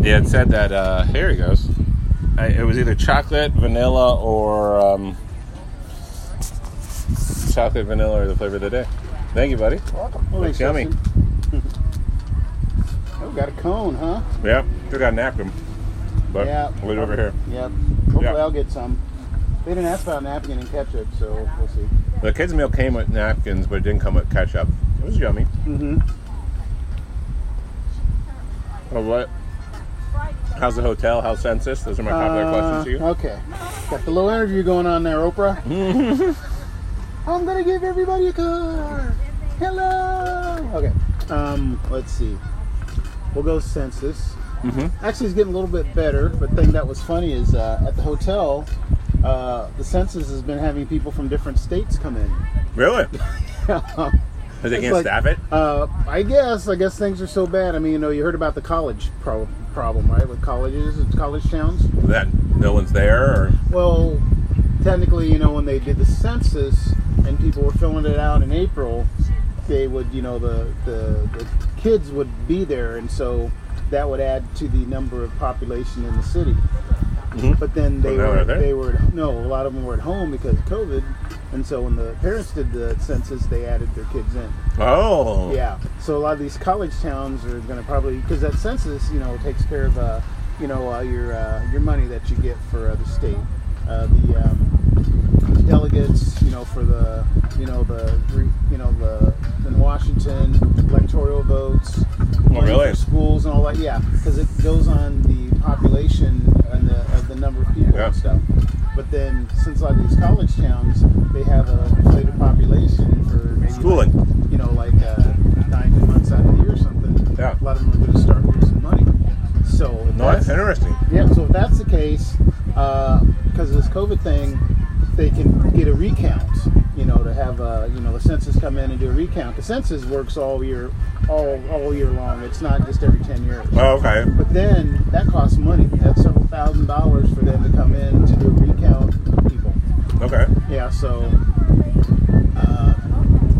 Yeah, it said that. Uh, here he goes. I, it was either chocolate, vanilla, or um, chocolate, vanilla, or the flavor of the day. Thank you, buddy. Welcome. Looks yummy. oh, got a cone, huh? Yeah, still got a napkin, but yeah. wait over here. Yep. Hopefully Yeah. I'll get some. They didn't ask about napkin and ketchup, so we'll see. The kids' meal came with napkins, but it didn't come with ketchup. It was yummy. Mm-hmm. Oh, what? How's the hotel? How's census? Those are my popular questions to you. Uh, Okay. Got the little interview going on there, Oprah. I'm gonna give everybody a car. Hello. Okay. Um, let's see. We'll go census. Mhm. Actually, it's getting a little bit better. But thing that was funny is uh, at the hotel, uh, the census has been having people from different states come in. Really? Because they can't like- staff it? Uh, I guess. I guess things are so bad. I mean, you know, you heard about the college pro- problem, right? With colleges and college towns. That no one's there, or Well, technically, you know, when they did the census and people were filling it out in April, they would, you know, the the, the kids would be there, and so that would add to the number of population in the city. Mhm. But then they Well, were they were no, a lot of them were at home because of COVID, and so when the parents did the census, they added their kids in. oh, Yeah. So a lot of these college towns are going to probably because that census, you know, takes care of, uh, you know, uh, your uh, your money that you get for uh, the state, uh, the um, delegates, you know, for the, you know, the, you know, the in Washington electoral votes, Oh, really? schools and all that. Yeah, because it goes on the population and the of the number of people Yeah. and stuff. But then, since a lot of these college towns, they have a inflated population for maybe like, Schooling. you know, like uh, nine months out of the year or something. Yeah. A lot of them are going to start losing money. So No, that's interesting. yeah. So if that's the case, because of this COVID thing, they can get a recount. You know, to have a you know the census come in and do a recount. The census works all year, all all year long. It's not just every ten years. Oh, okay. But then that costs money. That's several thousand dollars for them to come in to do a recount of people. Okay. Yeah. So. Uh,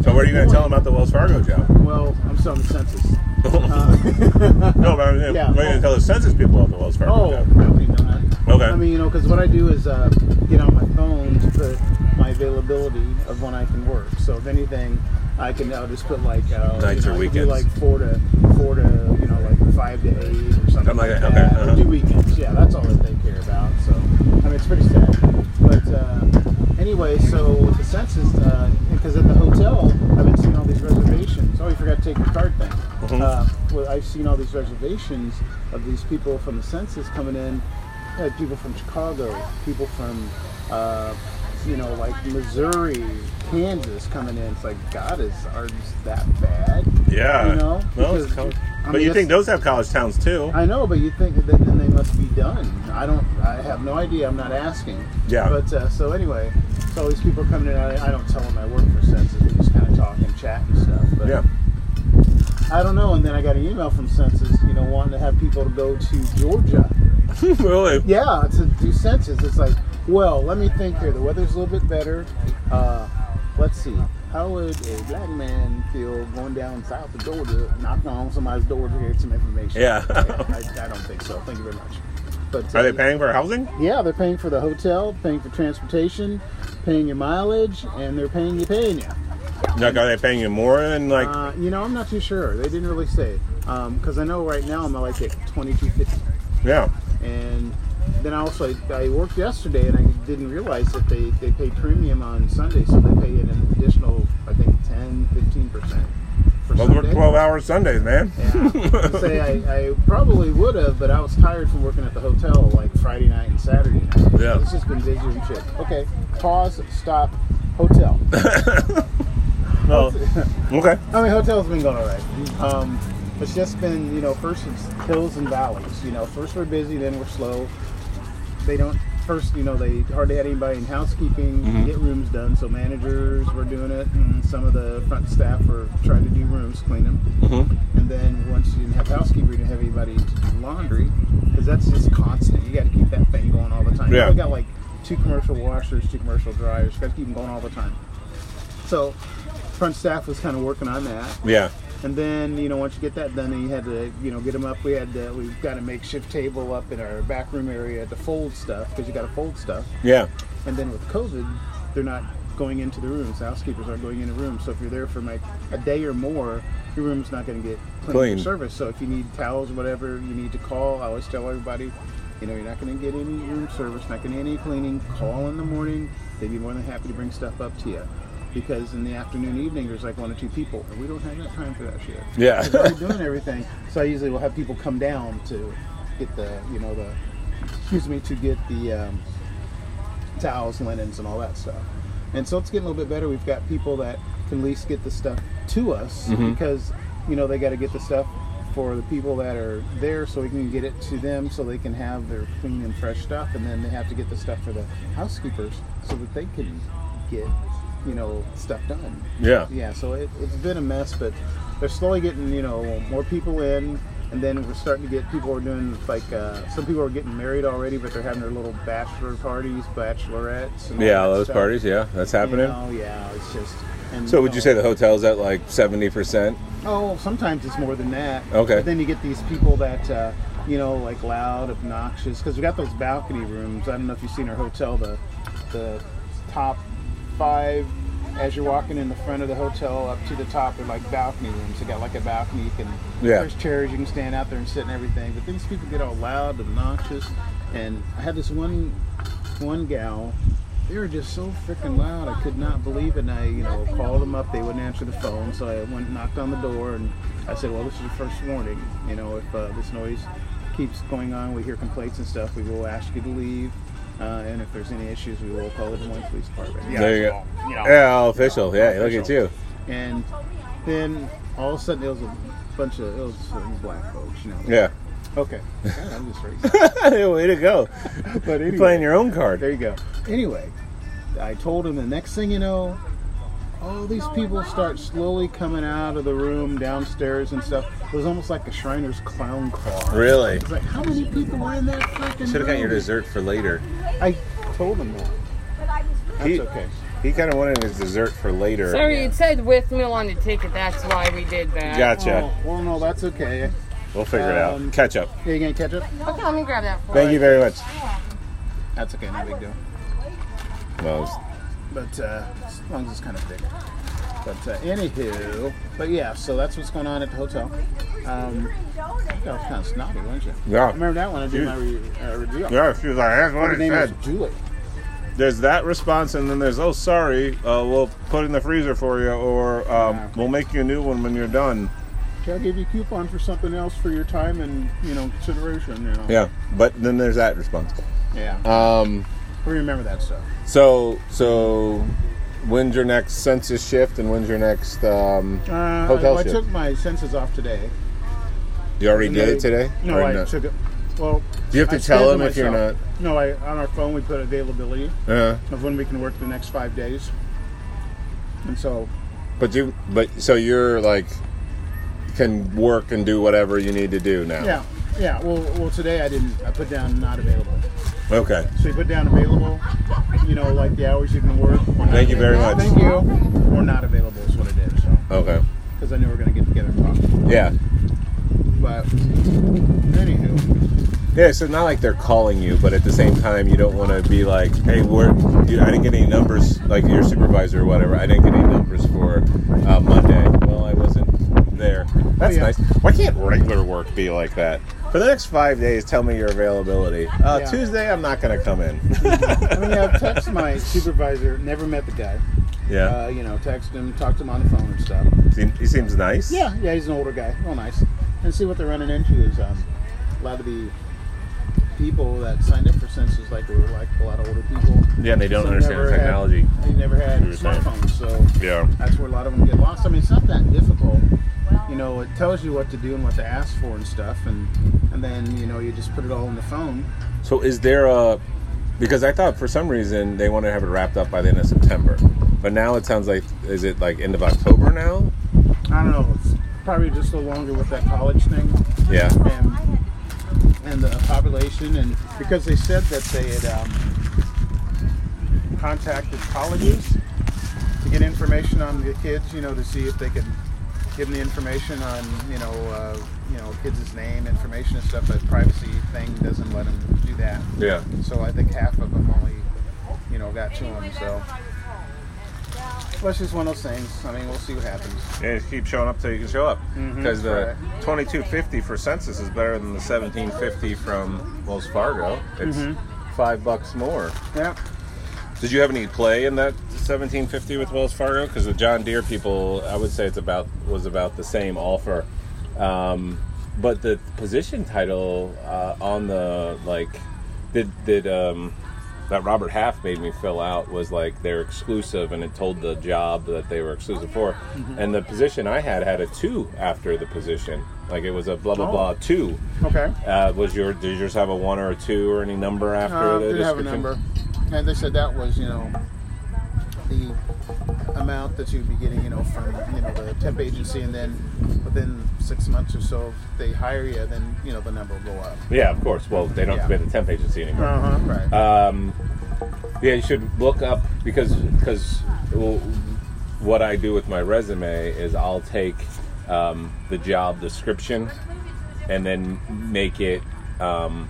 So, what are you going to tell them about the Wells Fargo job? well, I'm on the census. Uh, no, but I'm, Yeah. what are you going to tell the census people about the Wells Fargo Oh, job? I to know that. Okay. I mean, you know, because what I do is uh, get on my phone put my availability of when I can work. So if anything, I can I'll just put like uh, Nights you or know, do weekends. like four to four to you know like five to eight or something like like that, okay, uh-huh. Do weekends, yeah, that's all that they care about. So I mean, it's pretty sad. But uh, anyway, so the census, because at the hotel, I've been seeing all these reservations. Oh, you forgot to take your card thing. Mhm. Uh, well, I've seen all these reservations of these people from the census coming in. Like people from Chicago, people from, uh, you know, like Missouri, Kansas coming in. It's like, God, is ours that bad? Yeah. You know? No, it's Because, college. I but you think those have college towns too? I know, but you think that then they must be done. I don't. I have no idea. I'm not asking. Yeah. But uh, so anyway, so all these people are coming in. I, I don't tell them I work for Census. We just kind of talk and chat and stuff. But yeah. I don't know. And then I got an email from Census, you know, wanting to have people to go to Georgia. really? Yeah, to do census. It's like, well, let me think here. The weather's a little bit better. Uh, let's see. How would a black man feel going down south of Georgia, knocking on somebody's door to get some information? Yeah. I, I don't think so. Thank you very much. But Are uh, they paying for housing? Yeah, they're paying for the hotel, paying for transportation, paying your mileage, and they're paying you, paying you. Like, are they paying you more than like? Uh, you know, I'm not too sure. They didn't really say because I know right now I'm like at 22.50. yeah. and then I also I worked yesterday and I didn't realize that they, they pay premium on Sunday, so they pay an additional I think 10, 15 percent for Those work Sunday. twelve hour Sundays, man. Yeah, I say I, I probably would have, but I was tired from working at the hotel like Friday night and Saturday night. Yeah. it's just been busy and shit. Okay, pause, stop, hotel. well, okay. I mean, hotel's been going all right. Um, it's just been, you know, first it's hills and valleys. You know, first we're busy, then we're slow. They don't. First, you know, they hardly had anybody in housekeeping to Mhm. get rooms done. So managers were doing it, and some of the front staff were trying to do rooms, clean them. hmm And then once you didn't have housekeeping, you didn't have anybody to do laundry because that's just constant. You got to keep that thing going all the time. Yeah. We got like two commercial washers, two commercial dryers. Got to keep them going all the time. So front staff was kind of working on that. Yeah. And then you know once you get that done, then you had to you know get them up. We had to, we've got a makeshift table up in our back room area to fold stuff because you got to fold stuff. Yeah. And then with COVID, they're not going into the rooms. The housekeepers aren't going into rooms. So if you're there for like a day or more, your room's not going to get Clean. service. So if you need towels or whatever, you need to call. I always tell everybody, you know, you're not going to get any room service, not going to get any cleaning. Call in the morning. They'd be more than happy to bring stuff up to you. Because in the afternoon, evening, there's like one or two people, and we don't have that time for that shit. Yeah. We're doing everything. So I usually will have people come down to get the, you know, the, excuse me, to get the um, towels, linens, and all that stuff. And so it's getting a little bit better. We've got people that can at least get the stuff to us Mhm. because, you know, they got to get the stuff for the people that are there so we can get it to them so they can have their clean and fresh stuff. And then they have to get the stuff for the housekeepers so that they can get, you know, stuff done. Yeah. Yeah, so it, it's been a mess, but they're slowly getting, you know, more people in. And then we're starting to get people are doing like uh, some people are getting married already, but they're having their little bachelor parties, bachelorettes. Yeah, those stuff. parties. Yeah, that's happening. Oh yeah, it's just. And, So would you know, say the hotel's at like seventy percent? Oh, sometimes it's more than that. Okay. But then you get these people that, uh, you know, like loud, obnoxious, because we got those balcony rooms. I don't know if you've seen our hotel, the the top five as you're walking in the front of the hotel up to the top are like balcony rooms. They got like a balcony. You can Yeah. there's chairs you can stand out there and sit and everything. But these people get all loud, obnoxious, and I had this one one gal. They were just so freaking loud. I could not believe it. And I, you know, called them up. They wouldn't answer the phone. So I went and knocked on the door and I said, well, this is your first warning. You know, if uh, this noise keeps going on, we hear complaints and stuff, we will ask you to leave. Uh, and if there's any issues, we will call the Des Moines Police Department. There you go. you know, Yeah, all official. Yeah, look at you. And then all of a sudden, it was a bunch of it was some black folks. You know. Yeah. Okay. God, I'm just racist. Way to go. but You're anyway, playing your own card. there you go. Anyway, I told him the next thing you know, all these people start slowly coming out of the room downstairs and stuff. It was almost like a Shriner's clown car. Really? It's like, how many people were in that freaking Should have got your dessert for later. I told him that. That's He- okay. He kind of wanted his dessert for later. Sorry, it said with meal on the ticket. That's why we did that. Gotcha. Oh, well, no, that's okay. We'll figure it out. Um, Catch up. Yeah, you gonna catch up? Okay, let me grab that for you. Thank you very much. That's okay, no big deal. Well, it's- But uh, as long as it's kind of thick. But uh, anywho, but yeah, so that's what's going on at the hotel. Um, I think I was kind of snotty, weren't you? I yeah. remember that when I did my re- uh, review. Yeah, she was like, that's what Her it name said. is Julie. There's that response, and then there's, oh, sorry, uh, we'll put in the freezer for you, or um, Yeah. we'll make you a new one when you're done. Should I give you a coupon for something else for your time and you know consideration? You know? Yeah, but then there's that response. Yeah. Um, We remember that stuff. so, so when's your next census shift, and when's your next um, Uh, hotel well, I shift? took my census off today. you already did it today? No, Or I took it. Well, Do you have to I tell scheduled them if you're myself. not? No, I on our phone we put availability Uh, of when we can work the next five days. And so, but you, but so you're like can work and do whatever you need to do now. yeah, yeah. Well, well, today I didn't. I put down not available. Okay. So you put down available. You know, like the hours you can work. Thank you very much. Thank you. Or not available is what it is. So Okay. because I knew we were going to get together and talk. Yeah. But anywho, Yeah, so not like they're calling you, but at the same time, you don't want to be like, "Hey, we're, dude, I didn't get any numbers, like your supervisor or whatever. I didn't get any numbers for uh, Monday. Well, I wasn't there. That's yeah. nice. Why can't regular work be like that? For the next five days, tell me your availability. Uh, Yeah. Tuesday, I'm not going to come in. I mean, I've texted my supervisor. Never met the guy. yeah, Uh, you know, text him, talk to him on the phone and stuff. Seem- he seems nice. Yeah, yeah, he's an older guy. Real nice. And see what they're running into is um, a lot of the people that signed up for census, like, were like a lot of older people. Yeah, and they don't understand the never had- technology. They never had smartphones, so Yeah. that's where a lot of them get lost. I mean, it's not that difficult. You know, it tells you what to do and what to ask for and stuff, and and then you know you just put it all in the phone. So is there a because I thought for some reason they want to have it wrapped up by the end of September, but now it sounds like is it like end of October now? I don't know. It's probably just a longer with that college thing. Yeah. and and the population, and because they said that they had um, contacted colleges to get information on the kids, you know, to see if they could give them the information on you know uh, you know kid's name, information and stuff. But privacy thing doesn't let them do that. Yeah. So I think half of them only you know got to them. So. Well, it's just one of those things. I mean, we'll see what happens. Yeah, keep showing up till you can show up. Because the right. twenty two fifty for census is better than the seventeen fifty from Wells Fargo. It's Mhm. five bucks more. Yeah. Did you have any play in that seventeen fifty with Wells Fargo? Because the John Deere people, I would say it's about was about the same offer. Um, but the position title uh, on the like did did um, that Robert Half made me fill out was like they're exclusive, and it told the job that they were exclusive for. And the position I had had a two after the position, like it was a blah blah Oh. blah two. Okay. Uh, was your did yours have a one or a two or any number after Uh, the did have a number, and they said that was you know the amount that you'd be getting you know from you know the temp agency, and then within six months or so, if they hire you, then you know the number will go up. Yeah, of course. Well, they don't have to Yeah. pay the temp agency anymore. Uh huh. Right. Um, yeah, you should look up because because well, what I do with my resume is I'll take um, the job description and then make it um,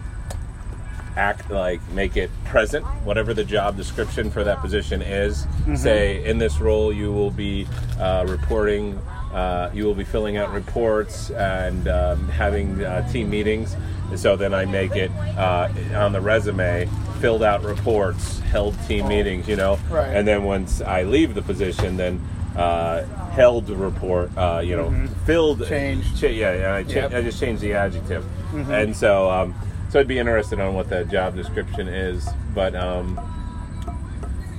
act like make it present whatever the job description for that position is. Say in this role you will be uh, reporting uh, you will be filling out reports and um, having uh, team meetings. And so then i make it uh, on the resume filled out reports held team meetings you know? Right. and then once i leave the position then uh, held the report uh, you know filled Changed. Cha- yeah, yeah I, cha- Yep. I just changed the adjective. And so um, so I'd be interested on what the job description is, but um,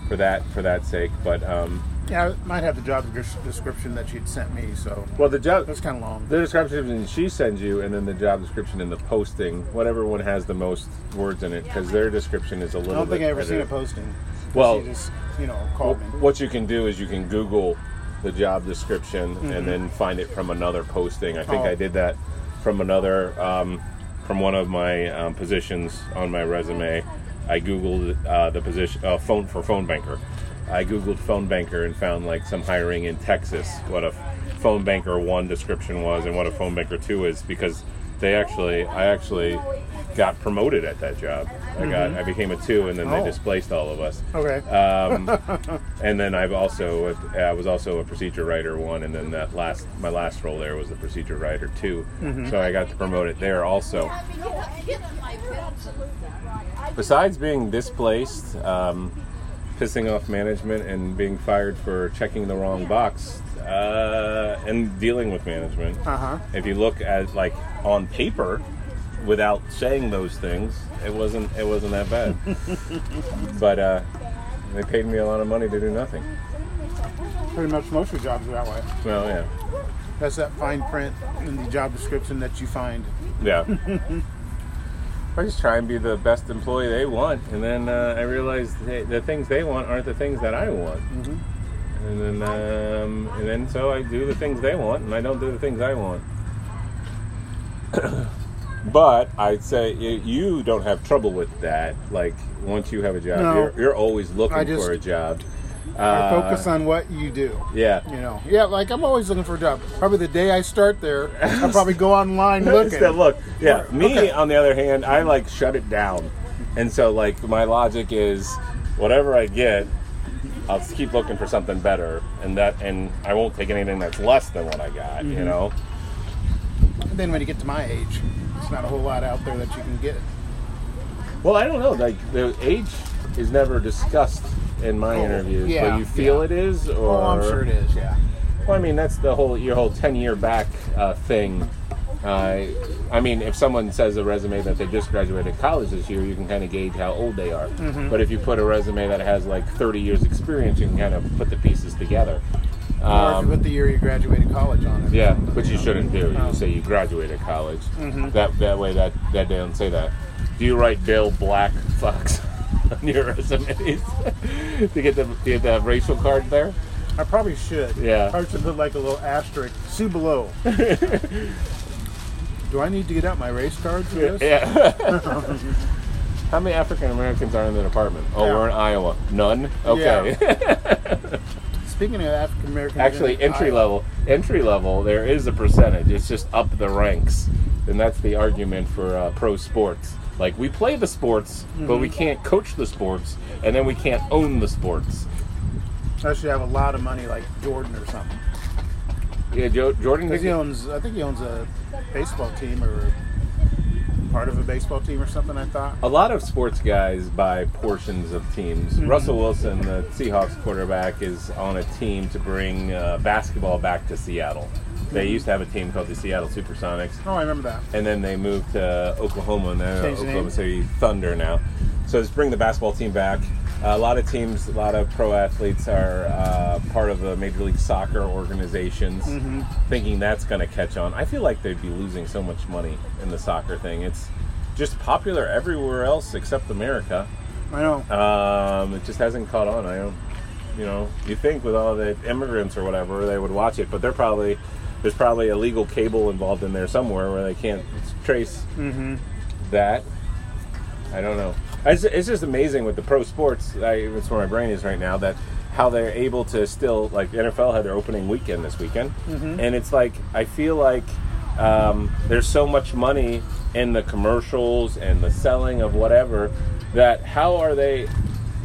for that for that sake. But um, yeah, I might have the job description that she'd sent me, so well, the job that's kind of long. the description she sends you, and then the job description in the posting, whatever one has the most words in it, because their description is a little. I don't think bit I ever seen a posting. Well- she just you know Well, me. what you can do is you can Google the job description Mm-hmm. and then find it from another posting. I think Oh. I did that from another um, from one of my um, positions on my resume. I googled uh, the position uh, phone for phone banker. I googled phone banker and found like some hiring in Texas. What a phone banker one description was and what a phone banker two is because they actually I actually got promoted at that job. I got I became a two and then Mm-hmm. Oh. they displaced all of us. Okay. Um, and then I've also I was also a procedure writer one, and then that last my last role there was a procedure writer 2 So I got to promote it there also. Besides being displaced, um, pissing off management, and being fired for checking the wrong box, uh, and dealing with management. Uh huh. If you look at like on paper, without saying those things, it wasn't it wasn't that bad. but uh, they paid me a lot of money to do nothing. Pretty much most of the jobs are that way. Well, yeah, That's that fine print in the job description that you find. yeah. I just try and be the best employee they want, and then uh, I realize they, the things they want aren't the things that I want. And then, um, and then, so I do the things they want, and I don't do the things I want. but I'd say you don't have trouble with that. Like once you have a job, No. you're, you're always looking just- for a job. I Uh, focus on what you do. Yeah. You know, yeah, like I'm always looking for a job. Probably the day I start there, I'll probably go online looking. that look. Yeah. Or- Me, okay. on the other hand, I like shut it down, and so like my logic is, whatever I get, I'll keep looking for something better, and that, and I won't take anything that's less than what I got. Mm-hmm. You know. And then when you get to my age, it's not a whole lot out there that you can get. Well, I don't know. Like the age is never discussed in my Oh, interviews, yeah, but you feel yeah. it is, or Oh, I'm sure it is. Yeah. Well, I mean, that's the whole your whole ten year back uh, thing. Uh, I mean, if someone says a resume that they just graduated college this year, you can kind of gauge how old they are. Mm-hmm. But if you put a resume that has like 30 years experience, you can kind of put the pieces together. or if you Um, put the year you graduated college on it. yeah, but you shouldn't do. You Oh. say you graduated college. Mhm. That that way that that they don't say that. Do you write Bill Black Fox on your resumes to get the to get the racial card there? I probably should. Yeah. Probably should put like a little asterisk. See below. Do I need to get out my race card for this? Yeah. How many African Americans are in the department? Oh, Yeah. we're in Iowa. None. Okay. speaking of African American, Actually, entry level, entry level, there is a percentage. It's just up the ranks, and that's the argument for uh, pro sports. Like we play the sports, but we can't coach the sports, and then we can't own the sports. I should have a lot of money, like Jordan or something. Yeah, jo- Jordan. Because he owns, I think he owns a baseball team or part of a baseball team or something. I thought. a lot of sports guys buy portions of teams. Mm-hmm. Russell Wilson, the Seahawks quarterback, is on a team to bring uh, basketball back to Seattle. They Mm-hmm. used to have a team called the Seattle Supersonics. Oh, I remember that. and then they moved to Oklahoma, and they're Oklahoma. City Thunder now. So let's bring the basketball team back. A lot of teams, a lot of pro athletes are uh, part of the Major League Soccer organizations, Mm-hmm. thinking that's going to catch on. I feel like they'd be losing so much money in the soccer thing. It's just popular everywhere else except America. I know. Um, it just hasn't caught on. I don't, you know, you think with all the immigrants or whatever, they would watch it, but they're probably there's probably illegal cable involved in there somewhere where they can't trace that. I don't know. It's, it's just amazing with the pro sports. I, it's where my brain is right now. That how they're able to still like the NFL had their opening weekend this weekend, and it's like I feel like um, there's so much money in the commercials and the selling of whatever that how are they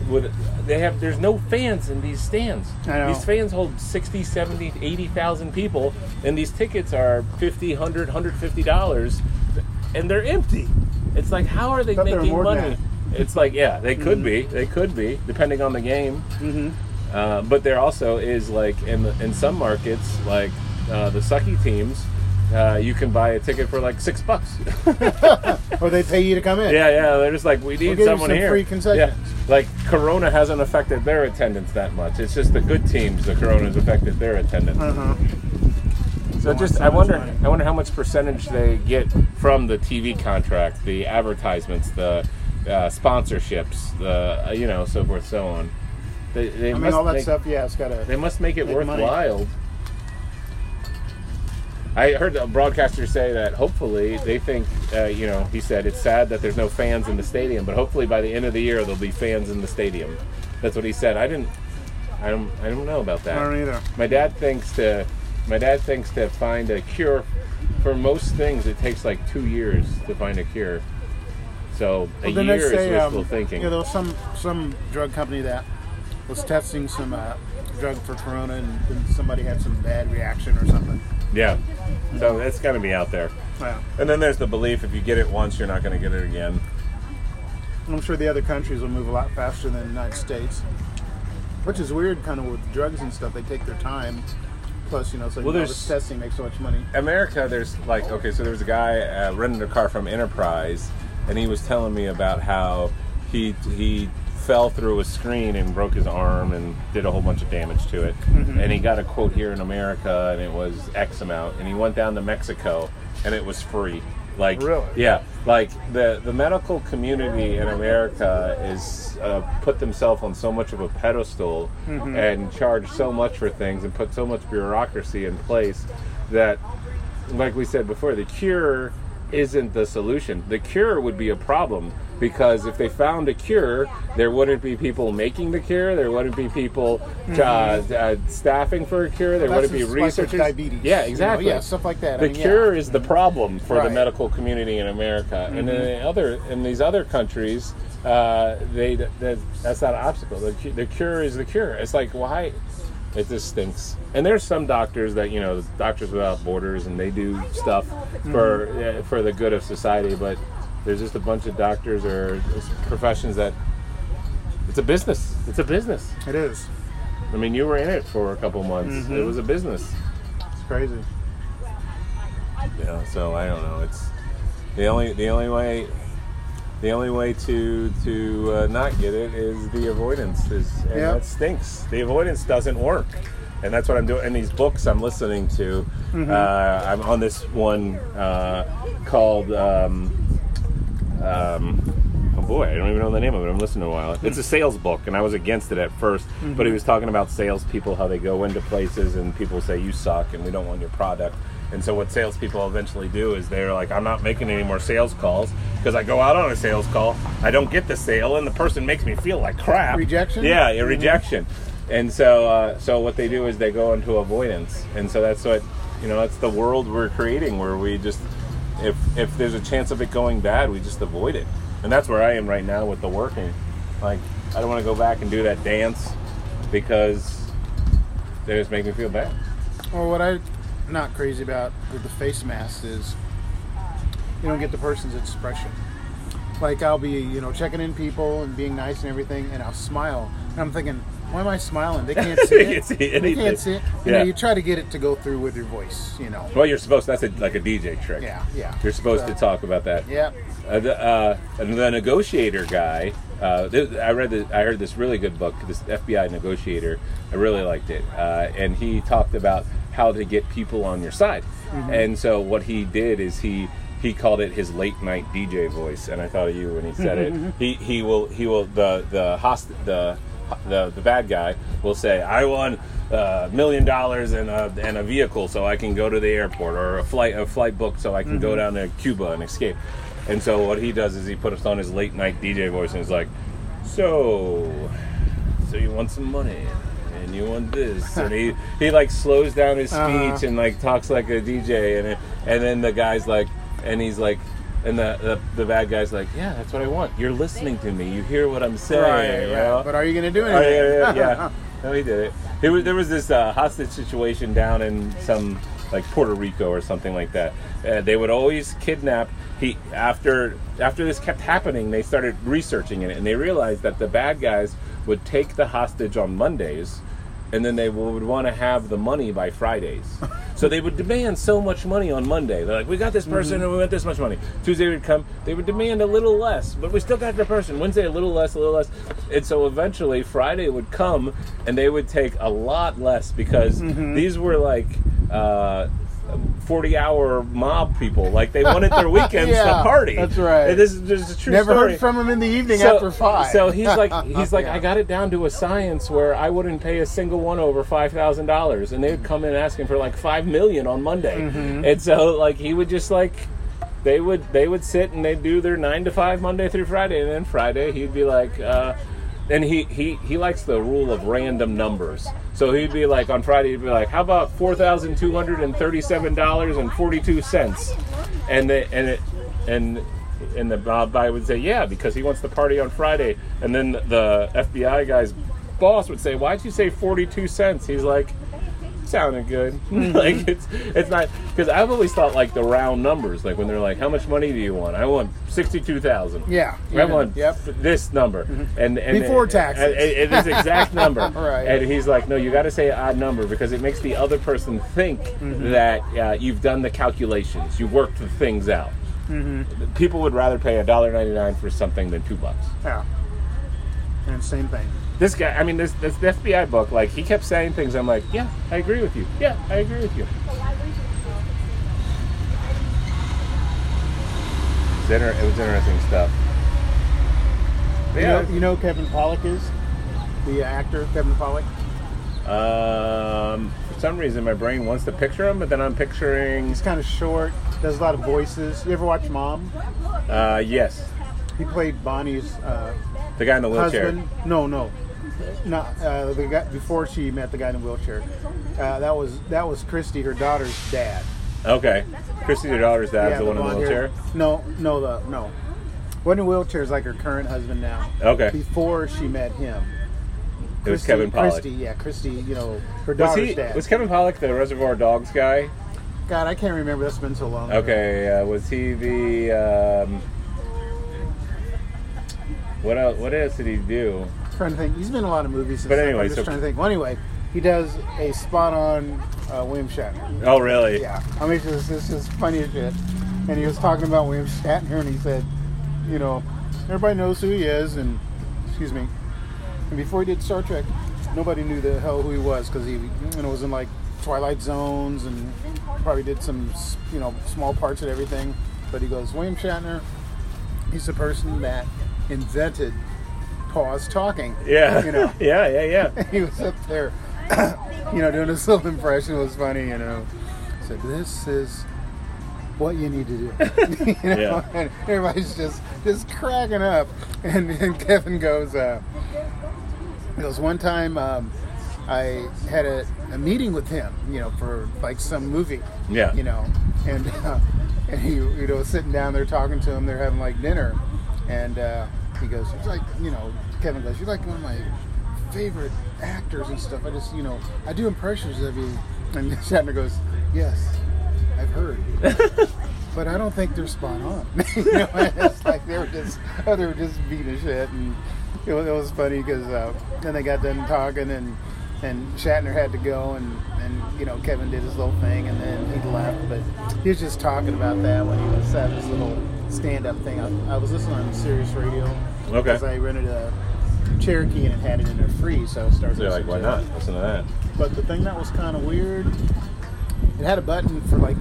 with they have there's no fans in these stands I know. these fans hold 60 70 80,000 people and these tickets are 50 100 150 dollars and they're empty it's like how are they making money it's like yeah they could be they could be depending on the game Mm-hmm. uh, but there also is like in the, in some markets like uh, the sucky teams uh, you can buy a ticket for like six bucks Or they pay you to come in. Yeah, yeah. They're just like, we need give you someone some here. free concessions. Yeah, like Corona hasn't affected their attendance that much. It's just the good teams. The Corona's affected their attendance. Uh huh. so want just, so I wonder, money. I wonder how much percentage they get from the TV contract, the advertisements, the uh, sponsorships, the uh, you know, so forth, so on. They, they I mean, all that make, stuff. Yeah, it's got to. They must make it Make money. worthwhile. I heard a broadcaster say that hopefully they think, uh, you know, he said it's sad that there's no fans in the stadium, but hopefully by the end of the year there'll be fans in the stadium. That's what he said. I didn't, I don't, I don't know about that. I don't either. My dad thinks to, my dad thinks to find a cure for most things. It takes like two years to find a cure. So a Well, year say, is wishful um, thinking. Yeah, there was some some drug company that was testing some uh, drug for corona, and then somebody had some bad reaction or something. yeah. So that's got to be out there. Yeah. And then there's the belief if you get it once, you're not going to get it again. I'm sure the other countries will move a lot faster than the United States, which is weird, kind of with drugs and stuff. They take their time. Plus, you know, so Well, there's- this testing makes so much money. America, there's like okay, so there was a guy uh, rented a car from Enterprise, and he was telling me about how he he fell through a screen and broke his arm and did a whole bunch of damage to it. And he got a quote here in America, and it was X amount. And he went down to Mexico, and it was free. Like Really? yeah, like the the medical community in America is uh, put themselves on so much of a pedestal and charge so much for things and put so much bureaucracy in place that like we said before, the cure isn't the solution. The cure would be a problem because if they found a cure, there wouldn't be people making the cure. There wouldn't be people uh, uh, staffing for a cure. There wouldn't be like diabetes, Yeah, you know, exactly. yeah, stuff like that. I The mean, yeah. cure is the problem for the medical community in America, and Mm-hmm. in other in these other countries, uh, they that, that's not an obstacle. The, the cure is the cure. It's like why it just stinks. And there's some doctors that you know, Doctors Without Borders, and they do stuff for Mm-hmm. uh, for the good of society. But there's just a bunch of doctors or professions that it's a business. It's a business. It is. I mean, you were in it for a couple months. Mm-hmm. It was a business. It's crazy. Yeah, so I don't know. It's the only the only way the only way to to uh, not get it is the avoidance. Is and Yeah. that stinks. The avoidance doesn't work, and that's what I'm doing. In these books I'm listening to, Mm-hmm. uh, I'm on this one uh, called. Um, um, oh boy, I don't even know the name of it. I'm listening to a while. It's a sales book, and I was against it at 1st but he was talking about salespeople, how they go into places and people say you suck and we don't want your product. And so what salespeople eventually do is they're like, I'm not making any more sales calls because I go out on a sales call, I don't get the sale, and the person makes me feel like crap. Rejection? Yeah, yeah, rejection. and so uh, so what they do is they go into avoidance, and so that's what you know. That's the world we're creating, where we just if if there's a chance of it going bad, we just avoid it, and that's where I am right now with the working. Like I don't want to go back and do that dance because they just make me feel bad. Well, what I'm not crazy about with the face mask is you don't get the person's expression. Like I'll be, you know, checking in people and being nice and everything, and I'll smile, and I'm thinking, why am I smiling? They can't see They it. can't see they anything. can't see it. You Yeah. know, you try to get it to go through with your voice. You know. Well, you're supposed. That's a, like a DJ trick. Yeah, yeah. You're supposed to talk about that. Yeah. Uh, the, uh, the negotiator guy. Uh, th- I read. The, I heard this really good book. This FBI negotiator. I really liked it, uh, and he talked about how to get people on your side. Mm-hmm. And so what he did is he he called it his late night DJ voice, and I thought of you when he said it. Mm-hmm. He he will he will the the host the the the bad guy will say, "I won uh, a million dollars and a and a vehicle, so I can go to the airport, or a flight a flight booked, so I can go mm-hmm. down to Cuba and escape." And so what he does is he puts on his late night DJ voice and he's like, "So, so you want some money?" And you want this, and he he like slows down his speech Uh-huh. and like talks like a DJ, and it, and then the guy's like, and he's like, and the, the the bad guy's like, yeah, that's what I want. You're listening to me. You hear what I'm saying. Right, you right. know? But are you going to do Oh, anything? yeah, yeah, yeah. No, he did it. There was, there was this uh, hostage situation down in some like Puerto Rico or something like that. Uh, they would always kidnap. He after after this kept happening, they started researching it, and they realized that the bad guys would take the hostage on Mondays, and then they would want to have the money by Fridays. so they would demand so much money on Monday. They're like, "We got this person, and we want this much money." Tuesday would come, they would demand a little less, but we still got the person. Wednesday, a little less, a little less, and so eventually Friday would come, and they would take a lot less because these were like. Uh, 40 hour mob people like they wanted their weekends to party that's right. And this is just a true story. Never story heard from him in the evening so, after five. So he's like, he's like, Yeah. I got it down to a science where I wouldn't pay a single one over five thousand dollars, and they would come in asking for like five million on Monday, Mm-hmm. and so like he would just like. They would they would sit and they'd do their nine to five Monday through Friday, and then Friday he'd be like, uh, and he, he he likes the rule of random numbers. So he'd be like on Friday he'd be like, how about four thousand two hundred and thirty seven dollars and forty two cents, and the and it and and the Bob guy would say, yeah, because he wants the party on Friday. And then the FBI guy's boss would say, why'd you say 42 cents? He's like, sounded good. like it's it's not because I've always thought like the round numbers, like when they're like, how much money do you want? I want 62,000. Yeah, I want yep. this number, and, and Before taxes. and, and, and this exact number. Right. And he's like, no, you got to say an odd number because it makes the other person think Mm-hmm. that uh, you've done the calculations, you worked the things out. Mm-hmm. People would rather pay a dollar ninety nine for something than two bucks. yeah. And same thing. This guy, I mean, this this the FBI book, like he kept saying things. I'm like, yeah, I agree with you. Yeah, I agree with you. It's inter- it was interesting stuff. But You yeah, know, you know Kevin Pollak is? The actor, Kevin Pollak? um, for some reason my brain wants to picture him, but then I'm picturing. He's kind of short, does a lot of voices. You ever watch Mom? Uh, yes, He played Bonnie's uh, the guy in the wheelchair. husband. No, no. Not uh, the guy before she met the guy in the wheelchair. Uh, that was that was Christy, her daughter's dad. Okay, Christy, her daughter's dad, Yeah, the one in the hair. wheelchair. No, no, the no. One in the wheelchair is like her current husband now. Okay, Before she met him, it was Kevin Pollak. Christy, yeah, Christy. You know, her Was daughter's he? dad. Was Kevin Pollak the Reservoir Dogs guy? God, I can't remember. That's been so long. Okay, uh, was he the? Um, what else? What else did he do? Trying to think. He's been in a lot of movies. But anyway, I'm just so- trying to think. Well, anyway, he does a spot on uh, William Shatner. Oh, really? Yeah, I mean, this is funny as shit. And he was talking about William Shatner, and he said, you know, everybody knows who he is, and excuse me. And before he did Star Trek, nobody knew the hell who he was because he, you know, was in like Twilight Zones and probably did some, you know, small parts and everything. But he goes, William Shatner, he's the person that invented pause talking. Yeah. You know. yeah, yeah, yeah. he was up there, you know, doing his little impression. It was funny, you know. Said, "This is what you need to do." you know, Yeah. and everybody's just just cracking up. And, and Kevin goes, uh, he goes one time. Um, I had a, a meeting with him, you know, for like some movie, Yeah. you know, and uh, and he, you know, sitting down there talking to him, they're having like dinner, and uh, he goes, he's like, you know, Kevin goes, you're like one of my favorite actors and stuff. I just, you know, I do impressions of you, and Shatner goes, yes, I've heard. But I don't think they're spot on. you know, it's like they were just, oh, they were just beating a shit, and it was, it was funny because uh, then they got done talking, and and Shatner had to go, and and you know Kevin did his little thing, and then he left, but he was just talking about that when he was at his little stand-up thing. I, I was listening on Sirius Radio Okay. because I rented a Cherokee and it had it in there free, so I started. So like, why not? it. Listen to that. But the thing that was kind of weird, it had a button for like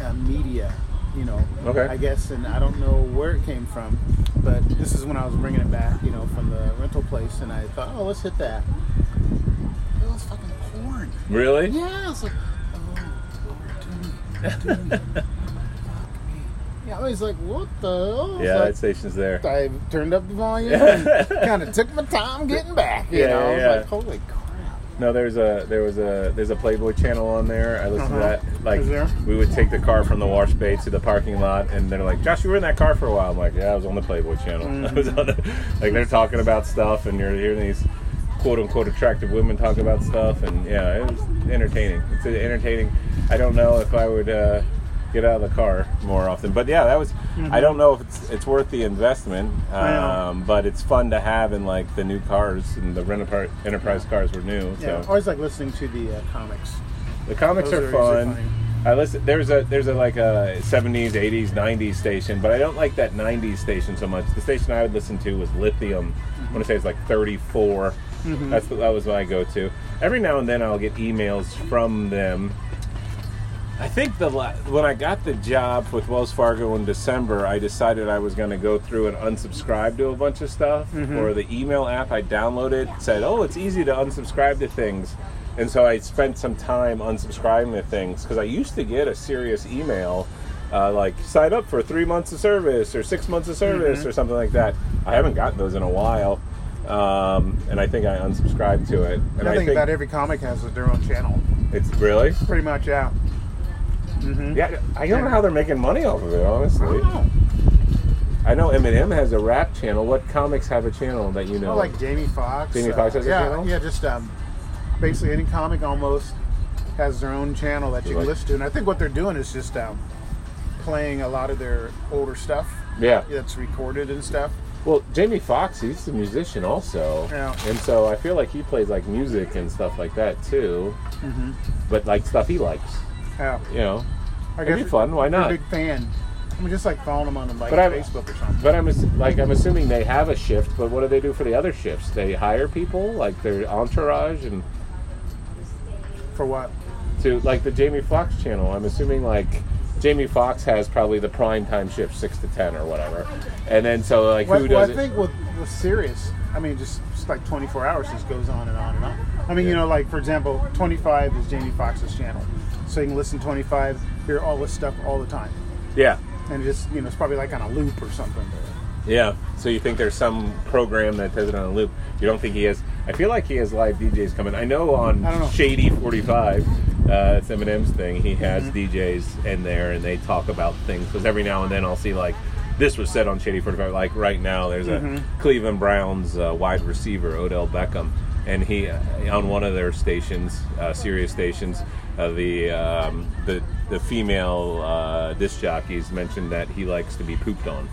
uh, media, you know. Okay. I guess, and I don't know where it came from, but this is when I was bringing it back, you know, from the rental place, and I thought, oh, let's hit that. It was fucking porn. Really? Yeah, it's like, oh, Lord, do me, do me. Yeah, I was like, what the hell? Yeah, like, that station's there. I turned up the volume and kind of took my time getting back. You Yeah, know, I was like, holy crap. No, there's a there was a there's a Playboy channel on there. I listened Uh-huh. to that. Like there? we would take the car from the wash bay to the parking lot, and they're like, "Josh, you were in that car for a while." I'm like, "Yeah, I was on the Playboy channel." I was on the, like they're talking about stuff, and you're hearing these quote unquote attractive women talk about stuff, and yeah, it was entertaining. It's entertaining. I don't know if I would uh, get out of the car more often, but yeah, that was. I don't know if it's it's worth the investment, Mm-hmm. Um, but it's fun to have in like the new cars and the Rent-A-Car- enterprise cars were new. Yeah, I So always like listening to the uh, comics. the comics Those are, are fun. I listen. There's a there's a like a 70s, 80s, 90s station, but I don't like that 90s station so much. The station I would listen to was Lithium. I want to say it's like 34. Mm-hmm. That's that was my go-to. Every now and then I'll get emails from them. I think the la- when I got the job with Wells Fargo in December, I decided I was going to go through and unsubscribe to a bunch of stuff. Mm-hmm. Or the email app I downloaded said, "Oh, it's easy to unsubscribe to things," and so I spent some time unsubscribing to things because I used to get a Sirius email. Uh, like sign up for three months of service or six months of service Mm-hmm. or something like that. I haven't gotten those in a while, um, and I think I unsubscribed to it. And I I think think about every comic has their own channel. it's really, Pretty much, yeah. Mm-hmm. yeah. I don't know how they're making money off of it, I honestly. don't know. I know Eminem has a rap channel. What comics have a channel that you know? Well, like Jamie Foxx. Jamie Foxx has a yeah, channel? Yeah, just um, basically any comic almost has their own channel that you Like- can listen to. And I think what they're doing is just um, playing a lot of their older stuff yeah. that's recorded and stuff. Well, Jamie Foxx, he's a musician also, Yeah. and so I feel like he plays like music and stuff like that too. Mm-hmm. But like stuff he likes, Yeah, you know. I It'd be fun, why not? A big fan. I mean, just like following them on the like But I'm- Facebook or something. But I'm like I'm assuming they have a shift. But what do they do for the other shifts? They hire people like their entourage and For what? to like the Jamie Foxx channel. I'm assuming like Jamie Foxx has probably the prime time shift six to ten or whatever, and then so like Well, who well, does I think with, with Sirius, I mean, just, just like 24 hours, just goes on and on and on. I mean, you know, like for example, 25 is Jamie Foxx's channel, can listen 25, hear all this stuff all the time, yeah, and it just you know, it's probably like on a loop or something. yeah. So you think there's some program that does it on a loop? You don't think he has? I feel like he has live DJs coming. I know on I. Shady 45, uh, it's Eminem's thing. He has Mm-hmm. DJs in there and they talk about things. Because every now and then I'll see like this was said on Shady 45. Like right now, there's Mm-hmm. a Cleveland Browns uh, wide receiver Odell Beckham, and he uh, on one of their stations, uh, Sirius stations, uh, the um, the the female uh, disc jockeys mentioned that he likes to be pooped on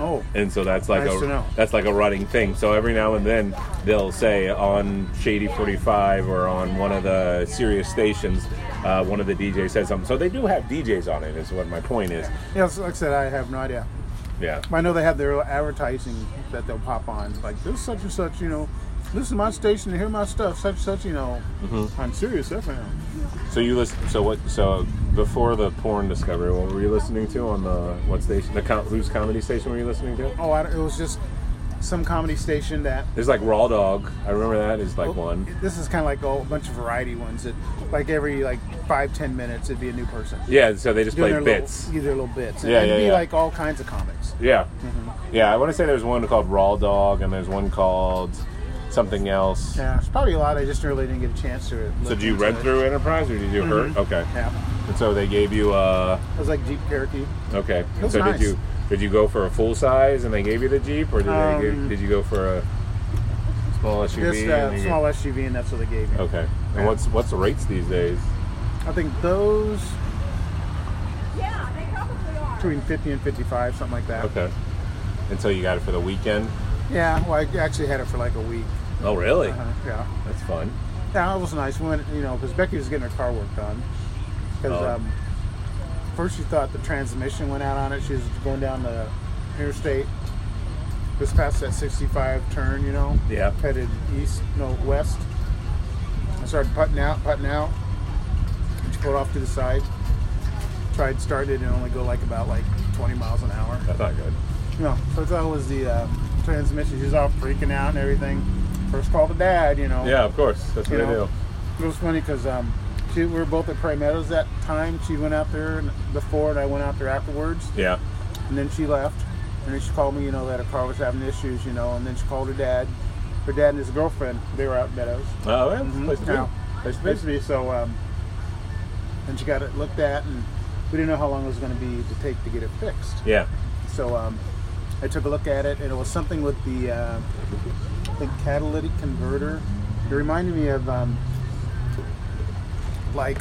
Oh, and so that's like Nice a to that's like a running thing. So every now and then they'll say on Shady Forty Five or on one of the Sirius stations, uh, one of the DJs says something. So they do have DJs on it. Is what my point is. yeah. So like I said, I have no idea. Yeah. I know they have their advertising that they'll pop on, like this such and such, you know. Listen to my station and hear my stuff, such and such, you know, Mm-hmm. on Sirius FM. So you listen. So what? So before the porn discovery, what were you listening to on the what station? The com- whose comedy station were you listening to? Oh, I, it was just some comedy station that There's like Raw Dog. I remember that is like Well, one. This is kind of like a bunch of variety ones that, like every like five ten minutes, it'd be a new person Yeah. So they just play their bits. Little, their little bits. Yeah, and yeah, it'd be yeah. like all kinds of comics. Yeah, Mm-hmm. yeah. I want to say there's one called Raw Dog, and there's one called something else. Yeah, it's probably a lot. I just really didn't get a chance to. So look did you into rent it. through Enterprise or did you do Mhm. her? Okay. Yeah, And so they gave you uh it was like Jeep Cherokee. okay. was so nice. did you did you go for a full size and they gave you the Jeep or did they give, Um, did you go for a small SUV? Just and uh, they small SUV, and that's what they gave me. gave- Okay. Yeah. And what's what's the rates these days? I think those Yeah, they probably are. between 50 and 55, something like that. Okay. And so you got it for the weekend? Yeah, well, I actually had it for like a week. Oh really? Uh-huh, yeah. That's fun. Yeah, it was nice. We went, you know, because Becky was getting her car work done. Because Oh. um, first she thought the transmission went out on it. She was going down the interstate, just past that 65 turn, you know, Yeah. headed east, no, west. I started putting out, putting out. And she pulled off to the side. Tried started it and only go like about like 20 miles an hour. That's not good. No, so I thought was the uh, transmission. She was all freaking out and everything. First call to dad, you know. Yeah, of course. That's what You I know, do. It was funny because um, she, we were both at Prairie Meadows that time. She went out there before, and I went out there afterwards. Yeah. And then she left, and then she called me, you know, that her car was having issues, you know. And then she called her dad. Her dad and his girlfriend, they were out in Meadows. Oh, yeah. Mhm. Place to be. Yeah. Place to Supposed to be. be so. Um, and she got it looked at, and we didn't know how long it was going to be to take to get it fixed. Yeah. So um, I took a look at it, and it was something with the uh, Think catalytic converter. It reminded me of um, like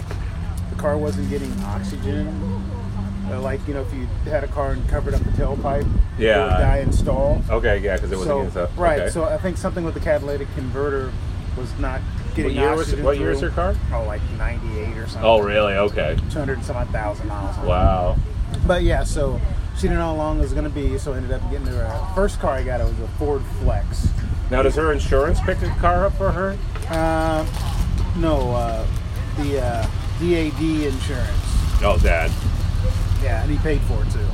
the car wasn't getting oxygen. Uh, like you know, if you had a car and covered up the tailpipe, yeah, it would die in stall. Okay, yeah, because it wasn't So getting stuff. right, Okay. so I think something with the catalytic converter was not getting what year was oxygen. what year is through. her car? Oh, like '98 or something. Oh, really? Okay. 200 and some odd thousand miles. Wow. But yeah, so she didn't know how long it was going to be, so I ended up getting her. Uh, first car I got it was a Ford Flex. Now, does her insurance pick the car up for her? Um, no, uh, the uh, DAD insurance. Oh, Dad. Yeah, and he paid for it too.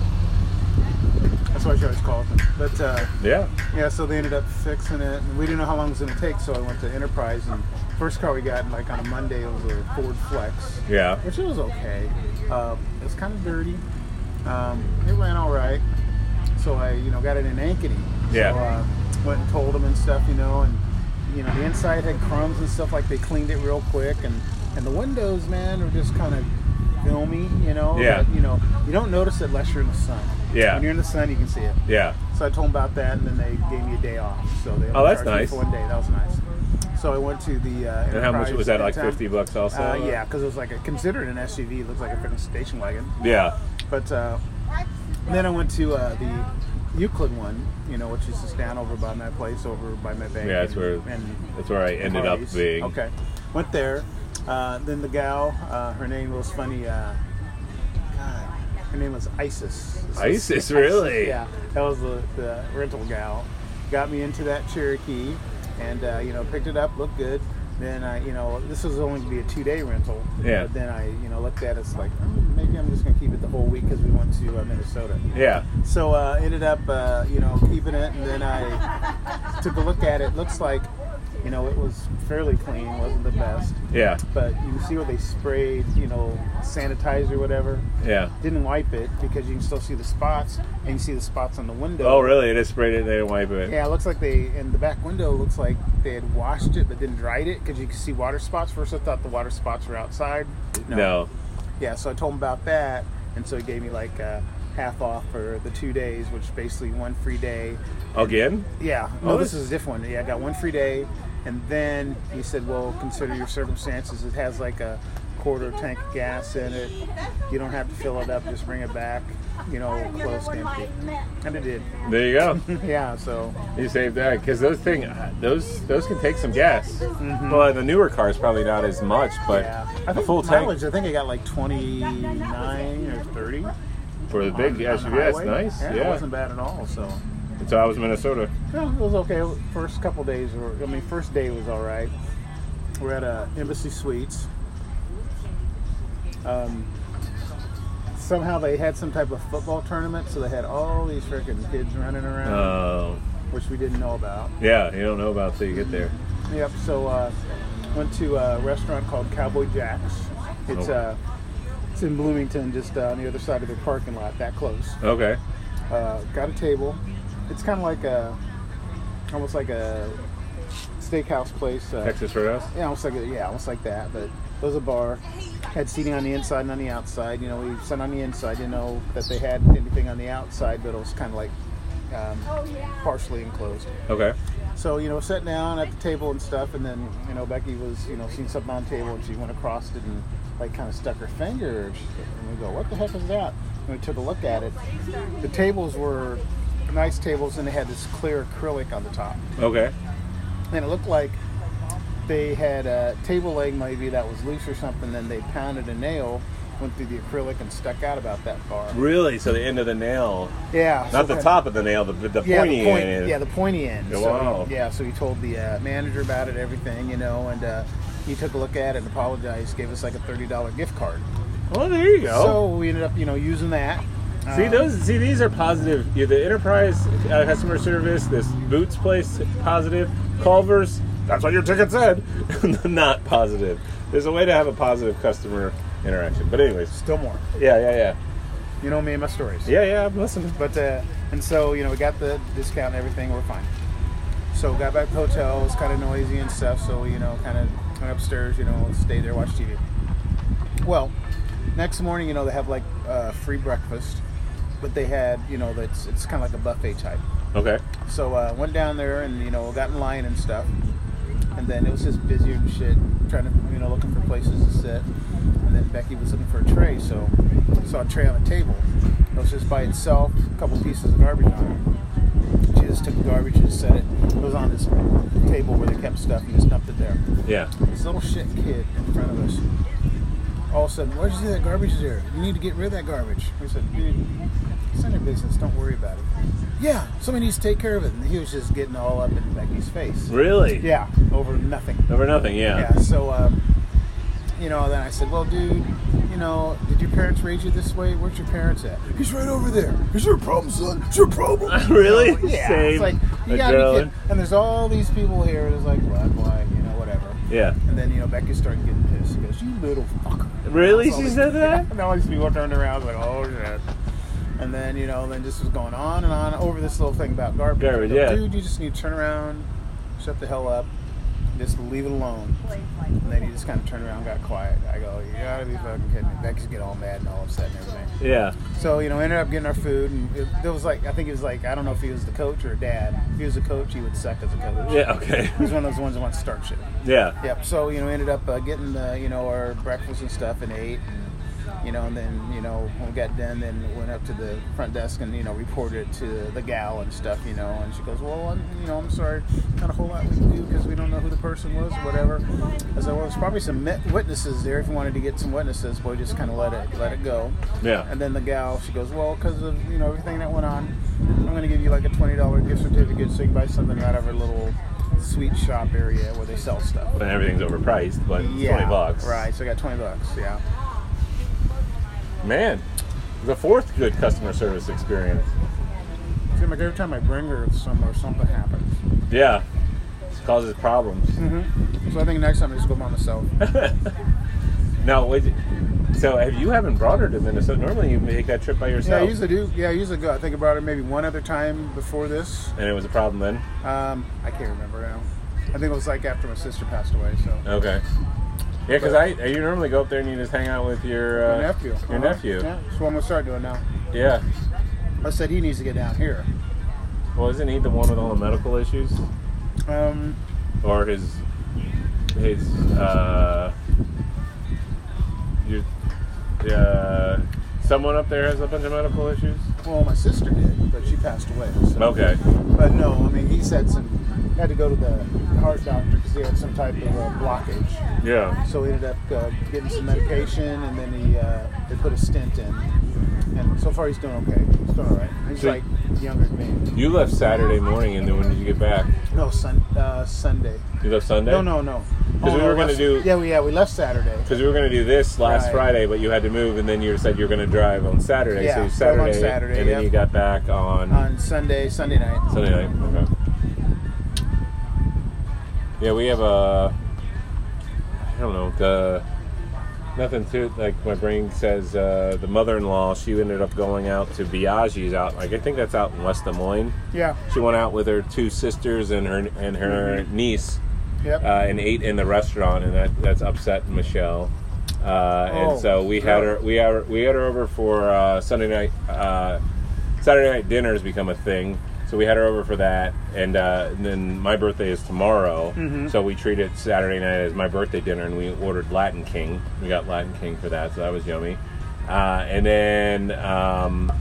That's why she always called him. But uh, Yeah. yeah, so they ended up fixing it, and we didn't know how long it was going to take, so I went to Enterprise, and first car we got like on a Monday it was a Ford Flex. Yeah. which it was okay. Uh, it was kind of dirty. Um, it ran all right. So I, you know, got it in Ankeny. Yeah. Uh, went and told them and stuff, you know, and you know the inside had crumbs and stuff. Like they cleaned it real quick, and and the windows, man, are just kind of filmy, you know. Yeah. But, you know, you don't notice it unless you're in the sun. Yeah. When you're in the sun, you can see it. Yeah. So I told them about that, and then they gave me a day off. So they Oh, that's nice. One day, that was nice. So I went to the. Uh, And how much was that? Like fifty bucks also? Uh, yeah, because it was like a, considered an SUV. It looks like a freaking station wagon. Yeah. But uh, then I went to uh, the Euclid one, you know, which is just down over by my place, over by my bank. Yeah, that's and, where and that's where I ended up being. Okay, went there. Uh, then the gal, uh, her name was funny. Uh, God, her name was Isis. Isis, really? Yeah, that was the, the rental gal. Got me into that Cherokee, and uh, you know, picked it up, looked good. Then I, you know, this was only to be a two-day rental. Yeah. But then I, you know, looked at it, it's like hmm, maybe I'm just gonna keep it the whole week because we went to uh, Minnesota. Yeah. So uh, ended up, uh, you know, keeping it, and then I took a look at it. Looks like, you know, it was fairly clean. wasn't the best, Yeah. but you can see where they sprayed, you know, sanitizer, or whatever. Yeah. Didn't wipe it because you can still see the spots, and you see the spots on the window. Oh, really? They sprayed it. And they didn't wipe it. Yeah, it looks like they in the back window looks like they had washed it but didn't dried it because you can see water spots. First, I thought the water spots were outside. No. Yeah, so I told him about that, and so he gave me like uh, half off for the two days, which basically one free day. Again? Yeah, oh, no, Oh, this is a different one. Yeah, I got one free day, and then he said, "Well, consider your circumstances. It has like a quarter tank of gas in it. You don't have to fill it up. Just bring it back, you know, close to empty." And it did. There you go. yeah, so You saved that because those thing, uh, those those can take some gas. Mm-hmm. Well, the newer cars probably not as much, but yeah, I a think full tank. I think I got like twenty nine or thirty. For the big on- SUV. That's nice. Yeah, Yeah. it wasn't bad at all. So. So I was in Minnesota. Yeah, it was okay. First couple days were, I mean, first day was all right. We're at uh, Embassy Suites. Um, somehow they had some type of football tournament, so they had all these freaking kids running around, Oh, which we didn't know about. yeah. You don't know about till you get there. Yep. So uh, went to a restaurant called Cowboy Jack's. It's Oh. uh, it's in Bloomington, just uh, on the other side of their parking lot, that close. Okay. uh, got a table. It's kind of like a, almost like a steakhouse place. Uh, Texas Roadhouse. Yeah, almost like a, yeah, almost like that. But it was a bar. Had seating on the inside and on the outside. You know, we sat on the inside. Didn't know that they had anything on the outside, but it was kind of like um, partially enclosed. Okay. So you know, sat down at the table and stuff, and then you know Becky was you know seeing something on the table, and she went across it and like kind of stuck her finger, and we go, "What the heck is that?" And we took a look at it. The tables were nice tables, and they had this clear acrylic on the top, Okay. and it looked like they had a table leg maybe that was loose or something. Then they pounded a nail, went through the acrylic, and stuck out about that far. Really? So the end of the nail, Yeah, so not the top of the nail, the, the yeah, pointy the point, end. yeah, the pointy end. Oh, So, wow. Yeah, so he told the uh, manager about it, everything, you know, and uh, he took a look at it and apologized, gave us like a thirty dollar gift card. Well, there you go. So we ended up, you know, using that. See Um, those? See these are positive. Yeah, the enterprise uh, customer service, this Boots place, positive. Culver's, that's what your ticket said. Not positive. There's a way to have a positive customer interaction. But anyways, Still more. yeah, yeah, yeah, You know me and my stories. yeah, yeah. I'm listening. But uh, and so you know we got the discount and everything. We're fine. So got back to the hotel. It was kind of noisy and stuff. So you know, kind of went upstairs. You know, stayed there, watched TV. Well, next morning, you know, they have like uh, free breakfast, but they had you know that's it's kind of like a buffet type. Okay. So uh, went down there and you know got in line and stuff, and then it was just busy and shit, trying to you know looking for places to sit. And then Becky was looking for a tray, so saw a tray on the table. It was just by itself, a couple pieces of garbage on it. Just took the garbage and set it. It was on this table where they kept stuff and just dumped it there. Yeah. This little shit kid in front of us. All of a sudden, where'd you see that garbage there? You need to get rid of that garbage. We said, dude, it's none of your business. Don't worry about it. Yeah, somebody needs to take care of it. And he was just getting all up in Becky's face. Really? Yeah, over nothing. Over nothing. Yeah. Yeah, so, um, you know, then I said, well, dude, you know, did your parents raise you this way? Where's your parents at? He's right over there. Is there a problem, son? Is there a problem? really? Yeah, Same. it's like, you gotta be kidding. And there's all these people here. It's like, why, black, you know, whatever. Yeah. And then, you know, Becky started getting pissed. She goes, you little fucker. Really? That's all She they- said that? and all these people turned around, like, oh, shit. And then, you know, then just was going on and on over this little thing about garbage. Garbage, go, yeah. Dude, you just need to turn around, shut the hell up, just leave it alone. And then he just kind of turned around and got quiet. I go, you gotta be fucking kidding me. Becky's get all mad and all upset and everything. Yeah. So, you know, ended up getting our food. And it, was like, I think it was like, I don't know if he was the coach or dad. If he was a coach, he would suck as a coach. Yeah. Okay. He's one of those ones that wants to start shit. Yeah. Yep. So you know, ended up uh, getting the you know our breakfast and stuff and ate, and you know, and then you know when we got done, then went up to the front desk and you know reported it to the gal and stuff, you know, and she goes, well, I'm, you know, I'm sorry, not a whole lot we can do because we don't know who the person was or whatever. I said, well, there's probably some witnesses there. If you wanted to get some witnesses, boy, just kind of let it let it go. Yeah. And then the gal, she goes, well, because of you know everything that went on, I'm going to give you like a twenty dollar gift certificate so you can buy something out of our little sweet shop area where they sell stuff. And everything's overpriced, but Yeah, twenty bucks. Right, so I got twenty bucks. Yeah. Man, the fourth good customer service experience. Seems like every time I bring her somewhere, something happens. Yeah. It causes problems. Mm-hmm. So I think next time I just go by myself. Now, wait, so have you haven't brought her to Minnesota? Normally, you make that trip by yourself. Yeah. I usually do. Yeah, I usually go. I think I brought her maybe one other time before this. and it was a problem then. Um, I can't remember now. I think it was like after my sister passed away. So Okay. Yeah, because I you normally go up there and you just hang out with your uh, nephew. Your Uh-huh. nephew. Yeah, that's what I'm gonna start doing now. Yeah. I said he needs to get down here. Well, isn't he the one with all the medical issues, Um, or his his uh your uh someone up there has a bunch of medical issues? well, my sister did, but she passed away. So. Okay. But no, I mean, he said some. Had to go to the heart doctor because he had some type of uh, blockage. Yeah. So he ended up uh, getting some medication, and then he uh, they put a stent in. And so far, he's doing okay. He's doing all right. He's So- like younger than me. You left Saturday morning, and then when did you get back? No, sun, uh, Sunday. You left Sunday. No, no, no. 'Cause we no, were gonna do- Yeah, we, yeah, we left Saturday. Because we were going to do this last Right. Friday, but you had to move, and then you said you were going to drive on Saturday. Yeah, so you drove on Saturday, Saturday, and then yep. you got back on On Sunday, Sunday night. Sunday night. Okay. Yeah, we have a. I don't know the nothing to it. Like my brain says, uh, the mother-in-law. She ended up going out to Biaggi's out. Like I think that's out in West Des Moines. Yeah. She went out with her two sisters and her and her niece, Yep. uh, and ate in the restaurant, and that that's upset Michelle. Uh, Oh, and so we had her we had her, we had her over for uh, Sunday night. Uh, Saturday night dinner has become a thing, so we had her over for that. And, uh, and then my birthday is tomorrow, Mm-hmm. so we treated Saturday night as my birthday dinner, and we ordered Latin King. We got Latin King for that, so that was yummy. Uh, and then um,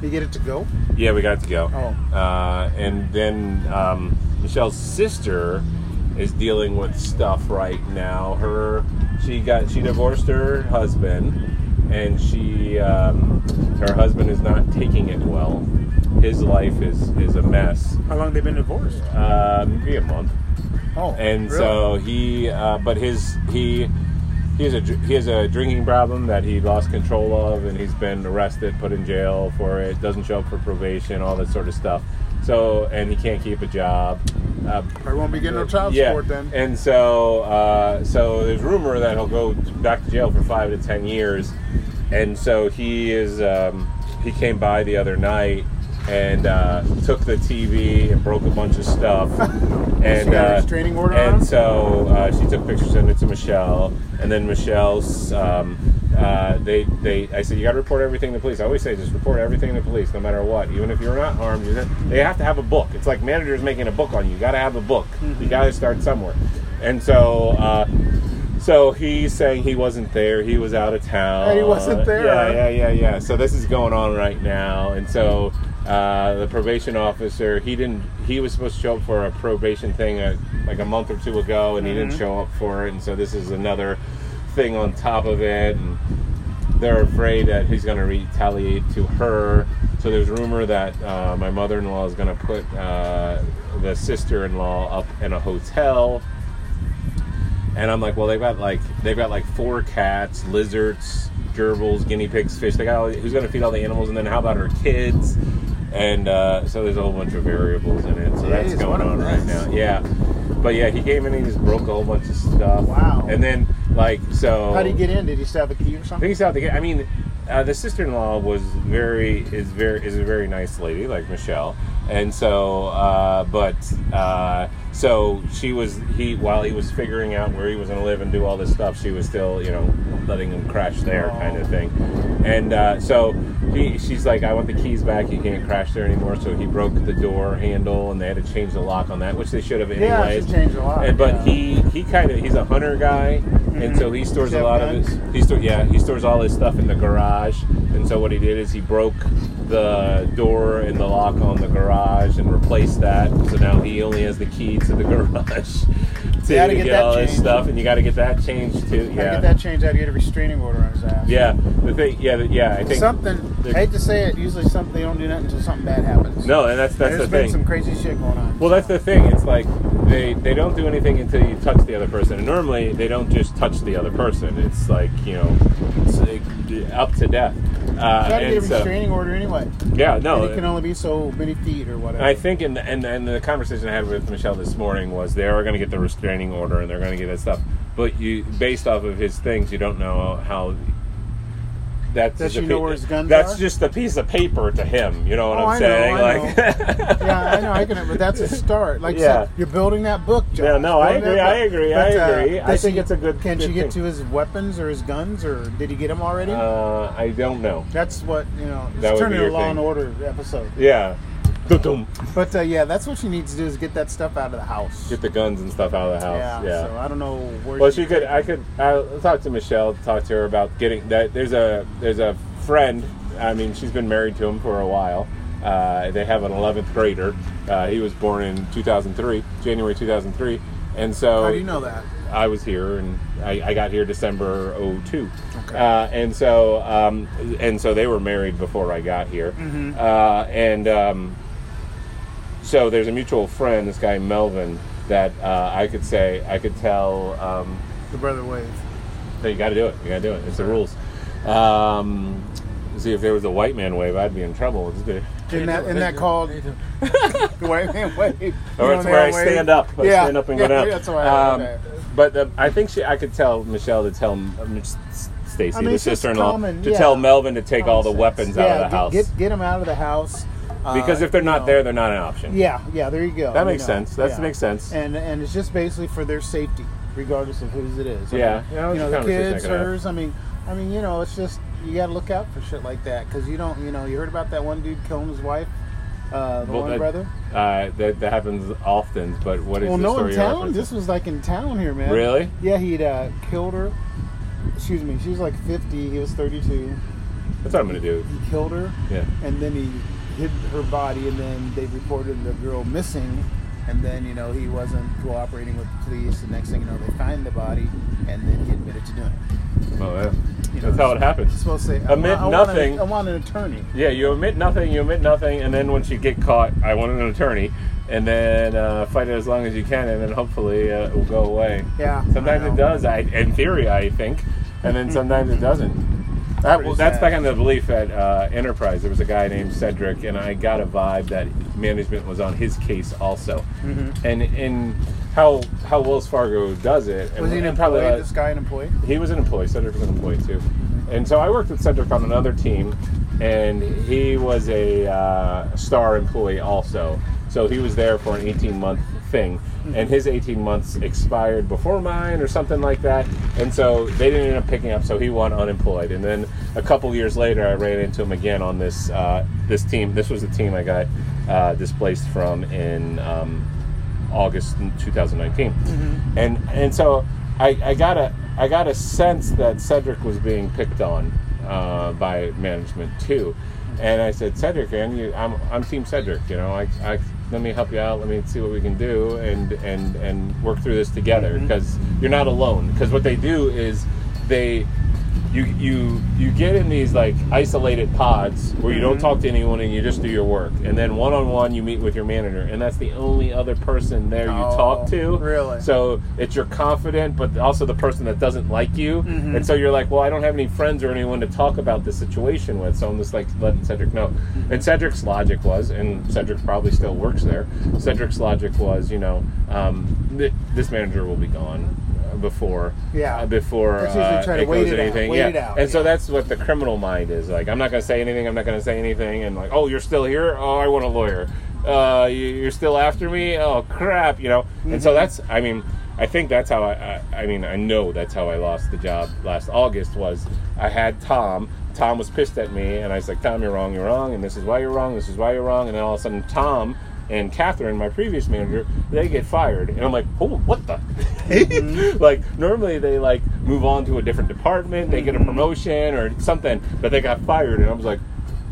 you get it to go. yeah, we got it to go. Oh. Uh, and then um, Michelle's sister is dealing with stuff right now. Her she got she divorced her husband, and she um, her husband is not taking it well. His life is is a mess. How long they been divorced? Um, maybe a month Oh. and really? so he uh, but his he he has a he has a drinking problem that he lost control of and he's been arrested put in jail for it doesn't show up for probation all that sort of stuff so and he can't keep a job. Uh, Probably won't be getting no child yeah, support then. and so uh, so there's rumor that he'll go back to jail for five to ten years, and so he is um, he came by the other night and uh, took the TV and broke a bunch of stuff, and She got a uh, and so uh, she took pictures sent it to Michelle, and then Michelle's. Um, uh, they, they, I said, you got to report everything to police. I always say, just report everything to police, no matter what. Even if you're not harmed, you they have to have a book. It's like managers making a book on you. You got to have a book. Mm-hmm. You got to start somewhere. And so, uh, so he's saying he wasn't there. He was out of town. He wasn't there, Yeah, yeah, yeah, yeah. So this is going on right now, and so uh, the probation officer he didn't. He was supposed to show up for a probation thing uh, like a month or two ago, and he Mm-hmm. didn't show up for it. And so this is another thing on top of it. And they're afraid that he's going to retaliate to her. So there's rumor that uh, my mother-in-law is going to put uh, the sister-in-law up in a hotel. And I'm like, well, they've got like they've got like four cats, lizards, gerbils, guinea pigs, fish. They got all, who's going to feed all the animals, and then how about her kids? And uh, so there's a whole bunch of variables in it. So that's going on right now. Yeah, but yeah, he came in and he just broke a whole bunch of stuff. Wow. And then like so. How did he get in? Did he still have a key or I something? think he's out to get. I mean, uh, the sister-in-law was very is very is a very nice lady, like Michelle, and so uh, but uh, so she was he while he was figuring out where he was going to live and do all this stuff, she was still you know letting him crash there, kind of thing, and uh, so he she's like, I want the keys back. You can't crash there anymore. So he broke the door handle, and they had to change the lock on that, which they should have Yeah, anyways. should change the lock, And, but yeah. he he kind of he's a hunter guy, and so he stores a lot of his he store, yeah, he stores all his stuff in the garage. And so what he did is he broke the door and the lock on the garage and replace that. So now he only has the key to the garage to get, get that all his changed. stuff. And you got to get that changed too. Gotta Yeah, get that changed. I get a restraining order on his ass. yeah. The thing, yeah, the- yeah. I think something. I hate to say it. Usually, something they don't do nothing until something bad happens. no, and that's that's There's the been thing. some crazy shit going on. Well, that's the thing. It's like they they don't do anything until you touch the other person. And normally they don't just touch the other person. It's like you know, it's like up to death. Uh, Try to get a so- restraining order anyway. yeah, no. and it can only be so many feet or whatever. I think, in the, and, and the conversation I had with Michelle this morning was they are going to get the restraining order and they're going to get that stuff. But you, based off of his things, you don't know how. That's Does just a know where his guns That's are? just a piece of paper to him. You know what Oh, I'm I know, saying? I like, yeah, I know. I can, but that's a start. Like, Yeah. yeah. you're building that book, Josh. Yeah, no, I agree, I agree, I But, uh, agree. I does think he- it's a good- Can good you get thing. to his weapons or his guns, or did he get them already? uh, I don't know. that's what you know. It's turning a Law thing. and Order episode. Yeah. But uh, yeah, that's what she needs to do is get that stuff out of the house. Get the guns and stuff out of the house. yeah, Yeah. So I don't know where. Well, she could. I could. I'll talk to Michelle. Talk to her about getting that. There's a there's a friend. I mean, she's been married to him for a while. Uh, they have an 11th grader. Uh, he was born in 2003, January 2003, and so How do you know that? I was here, and I, I got here December 02. Okay. Uh, and so um, and so they were married before I got here. Uh, and um, so there's a mutual friend, this guy Melvin, that uh, I could say I could tell. Um, The brother wave. Hey, you got to do it. You got to do it. It's the rules. Um, see, if there was a white man wave, I'd be in trouble. It's the- Isn't that, isn't that called wait, wait, wait. You Or know it's where I that way? stand up. I Yeah, stand up and go yeah, down. That's why. Um, okay. But uh, I think she, I could tell Michelle to tell um, Stacy, I mean, the sister-in-law, common, to yeah. tell Melvin to take all the Common weapons sense. out of the get, house. Get, get them out of the house. Uh, because if they're not know. there, they're not an option. Yeah, yeah, there you go. That you makes know, sense. That yeah. makes sense. And and it's just basically for their safety, regardless of whose it is. I Yeah. mean, Yeah, you know, the a conversation I kids, hers. I mean, I mean, you know, it's just you got to look out for shit like that because you don't, you know, you heard about that one dude killing his wife, uh, the Well, one that- brother. Uh, that, that happens often, but what is Well, no, in town. This was like in town here, man. Really? Yeah, he'd uh, killed her. Excuse me, she was like 50. He was 32. That's what I'm gonna do. He killed her. Yeah. and then he hid her body, and then they reported the girl missing. And then you know he wasn't cooperating with the police. The next thing you know, they find the body, and then he admitted to doing it. Well, that, You know, that's how it You're happens. supposed to say, I Admit want- I want nothing. an- I want an attorney. Yeah, you admit nothing, you admit nothing, and then once you get caught, I want an attorney, and then uh, fight it as long as you can, and then hopefully uh, it will go away. Yeah. Sometimes I it does. I, in theory, I think, and then sometimes it doesn't. That, Pretty well, that's sad. back on the belief at uh, Enterprise. There was a guy named Cedric, and I got a vibe that management was on his case also. Mm-hmm. And in how how Wells Fargo does it, Was he an and probably uh, This guy an employee? he was an employee. Cedric was an employee too, and so I worked with Cedric on another team, and he was a uh, star employee also. So he was there for an 18 month thing, and his 18 months expired before mine or something like that, and so they didn't end up picking up. So he went unemployed, and then a couple years later, I ran into him again on this uh, this team. This was the team I got uh, displaced from in. Um, August in 2019, and and so I, I got a I got a sense that Cedric was being picked on uh, by management too, and I said Cedric, man, you, I'm I'm Team Cedric. You know, I, I let me help you out. Let me see what we can do and and and work through this together mm-hmm. because you're not alone. Because what they do is they you you you get in these like isolated pods where you don't talk to anyone and you just do your work. And then one on one you meet with your manager. And that's the only other person there you Oh, talk to. really? so it's your confident but also the person that doesn't like you. Mm-hmm. and so you're like well i don't have any friends or anyone to talk about this situation with. So i'm just like letting cedric know. Mm-hmm. and cedric's logic was and cedric probably still works there cedric's logic was you know um, th- this manager will be gone before Yeah. uh, before uh, it goes it out, anything. wait yeah. it out, and so that's what the criminal mind is. Like i'm not going to say anything i'm not going to say anything and like oh you're still here? Oh i want a lawyer. Uh, you- you're still after me? Oh crap you know? And Mm-hmm. so that's i mean i think that's how I, I i mean i know that's how i lost the job last august was i had tom tom was pissed at me and i was like tom you're wrong you're wrong and this is why you're wrong this is why you're wrong and then all of a sudden tom and Catherine, my previous manager, they get fired, and I'm like, "Oh, what the?" like normally they like move on to a different department, they get a mm-hmm. promotion or something, but they got fired, and I was like,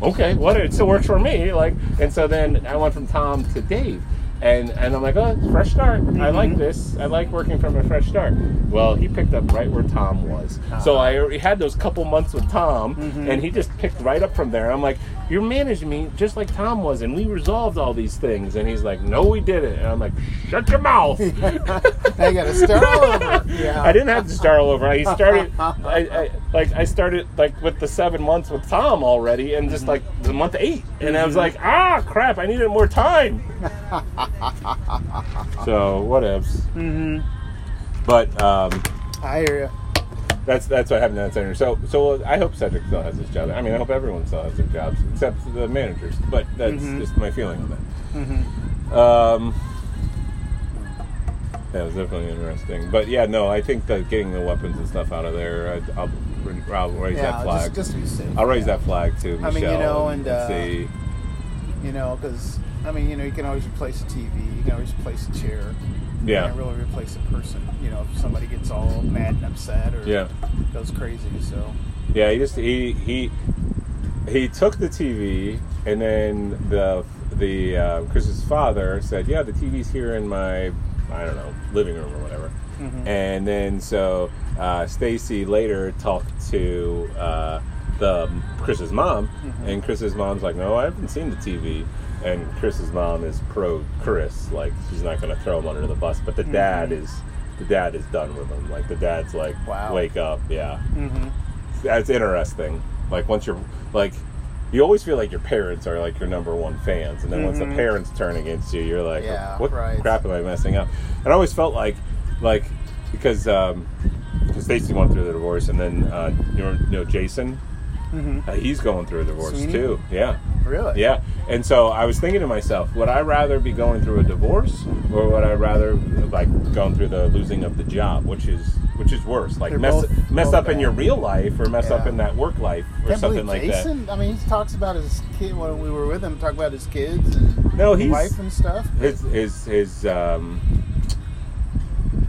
"Okay, what? It still works for me." Like, and so then I went from Tom to Dave, and and I'm like, "Oh, fresh start. I like mm-hmm. this. I like working from a fresh start." Well, he picked up right where Tom was, so ah. I already had those couple months with Tom, mm-hmm. and he just picked right up from there. I'm like, "You're managing me just like Tom was, and we resolved all these things." And he's like, "No, we didn't." And I'm like, "Shut your mouth." I got to start all over. Yeah. I didn't have to start all over. I started, I, I like I started like with the seven months with Tom already, and just mm-hmm. like the month eight, and I was like, ah, crap, I needed more time. so whatevs. Mm-hmm. But um, I hear you. that's that's what happened to that center. So so I hope Cedric still has his job. I mean, I hope everyone still has their jobs except the managers. But that's just my feeling on that. Um, yeah, it was definitely interesting. But yeah, no, I think that getting the weapons and stuff out of there, I, I'll, I'll raise that flag. just, just to be safe. I'll raise yeah. that flag too. Michelle. I mean, you know, and, uh, see. You know, because I mean, you know, you can always replace a TV. You can always replace a chair. You Yeah. can't really replace a person. You know, if somebody gets all mad and upset or Yeah. goes crazy. So Yeah, he just he he he took the TV and then the the uh, Chris's father said, "Yeah, the TV's here in my I don't know living room or whatever." And then so uh, Stacy later talked to uh, the Chris's mom, and Chris's mom's like, "No, I haven't seen the TV." And Chris's mom is pro Chris, like she's not going to throw him under the bus, but the dad is the dad is done with him. Like the dad's like, Wow. "Wake up, yeah." mm-hmm. that's interesting. Like once you're like, you always feel like your parents are like your number one fans, and then once the Mhm. parents turn against you, you're like, Yeah, what right. crap am I messing up? And I always felt like, like because um, 'cause Stacy went through the divorce, and then uh, you know, Jason, hmm uh, he's going through a divorce Sweeney? too. Yeah. Really? Yeah, and so I was thinking to myself, would I rather be going through a divorce, or would I rather like going through the losing of the job, which is which is worse, like They're mess both- mess both up in your real life, or mess up in that work life, or Can't something like that. Jason. I mean, he talks about his kid when we were with him. Talk about his kids and No, he's- wife and stuff. His his his um.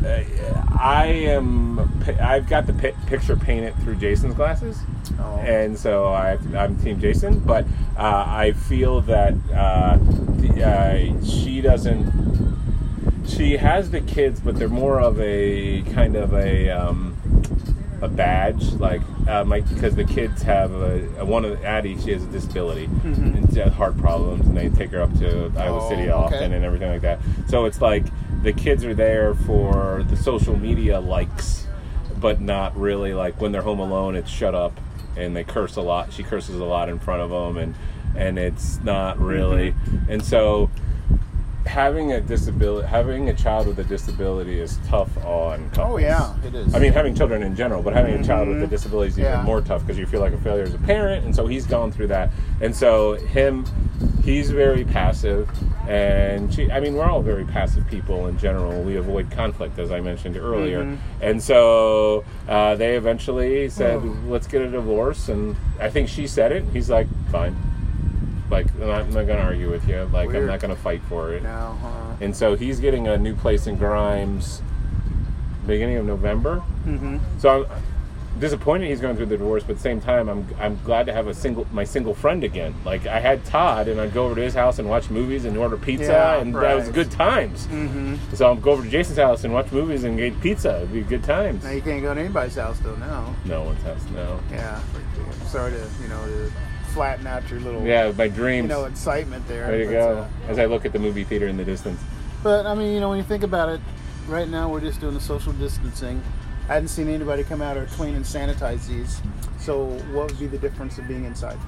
Uh, I am. I've got the picture painted through Jason's glasses. Oh. and so I, I'm Team Jason. But uh, I feel that uh, the, uh, she doesn't. She has the kids, but they're more of a kind of a um, a badge, like uh, my because the kids have a, one of the, Addie. She has a disability Mhm. and she has heart problems, and they take her up to Iowa Oh, City okay. often and everything like that. So it's like the kids are there for the social media likes, but not really like when they're home alone. It's shut up and they curse a lot. She curses a lot in front of them, and and it's not really. Mm-hmm. And so having a disability, having a child with a disability is tough on couples. Oh yeah, it is. I mean, having children in general, but having a child with a Mhm. disability is even Yeah. more tough because you feel like a failure as a parent, and so he's gone through that. And so him, he's very passive, and she. I mean, we're all very passive people in general. We avoid conflict, as I mentioned earlier, Mhm. and so uh, they eventually said, Oh. "Let's get a divorce." And I think she said it. He's like, "Fine." Like I'm not, not going to argue with you. Like I'm not going to fight for it. no. Huh? And so he's getting a new place in Grimes beginning of November. Mm-hmm. So I'm disappointed he's going through the divorce, but at the same time, I'm I'm glad to have a single my single friend again. Like I had Todd, and I'd go over to his house and watch movies and order pizza, Yeah, and that was good times. Mm-hmm. So I'll go over to Jason's house and watch movies and get pizza. It'd be good times. Now you can't go to anybody's house though now. No one's house, no. Yeah. I'm sorry to you know to flatten out your little Yeah, my you dreams. know excitement there. There you go. uh, As I look at the movie theater in the distance. But I mean, you know, when you think about it, right now we're just doing the social distancing. I hadn't seen anybody come out or clean and sanitize these. So what would be the difference of being inside?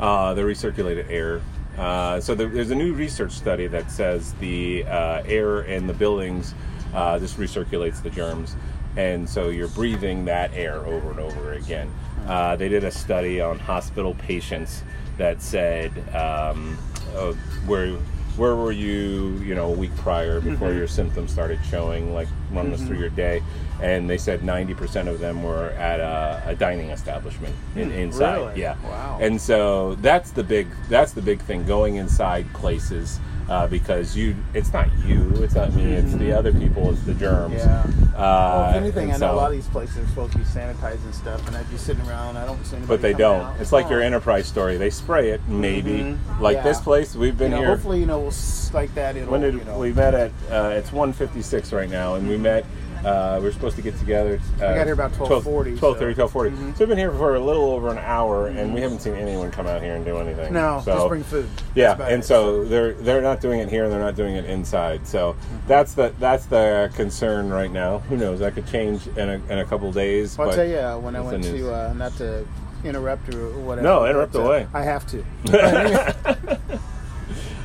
uh, the recirculated air. Uh, so there, there's a new research study that says the uh, air in the buildings uh, just recirculates the germs, and so you're breathing that air over and over again. Uh, they did a study on hospital patients that said um, uh, where where were you you know a week prior before mm-hmm. your symptoms started showing like run us through mm-hmm. your day? And they said 90% of them were at a, a dining establishment hmm, in, inside. really? yeah. Wow. and so that's the big that's the big thing going inside places uh, because you it's not you it's not me it's the other people it's the germs Yeah. uh, well, if anything, and I know a lot of these places are supposed to be sanitized and stuff, and I'd be sitting around. I don't see anybody. but they don't out. it's like your Oh. enterprise story they spray it maybe Mhm. like Yeah. this place we've You been know, here hopefully, you know, we'll like that. It'll, when did you know, we met at uh, it's 156 right now and we met uh, we are supposed to get together uh, got here about 12:40, 12 so- 12:30 12:40 Mhm. so we've been here for a little over an hour and we haven't seen anyone come out here and do anything no, so just bring food. yeah and it. so they're they're not doing it here and they're not doing it inside so that's the that's the concern right now who knows that could change in a, in a couple days I'll tell you uh, when I went to uh, not to interrupt or whatever. No, interrupt but, uh, away. I have to.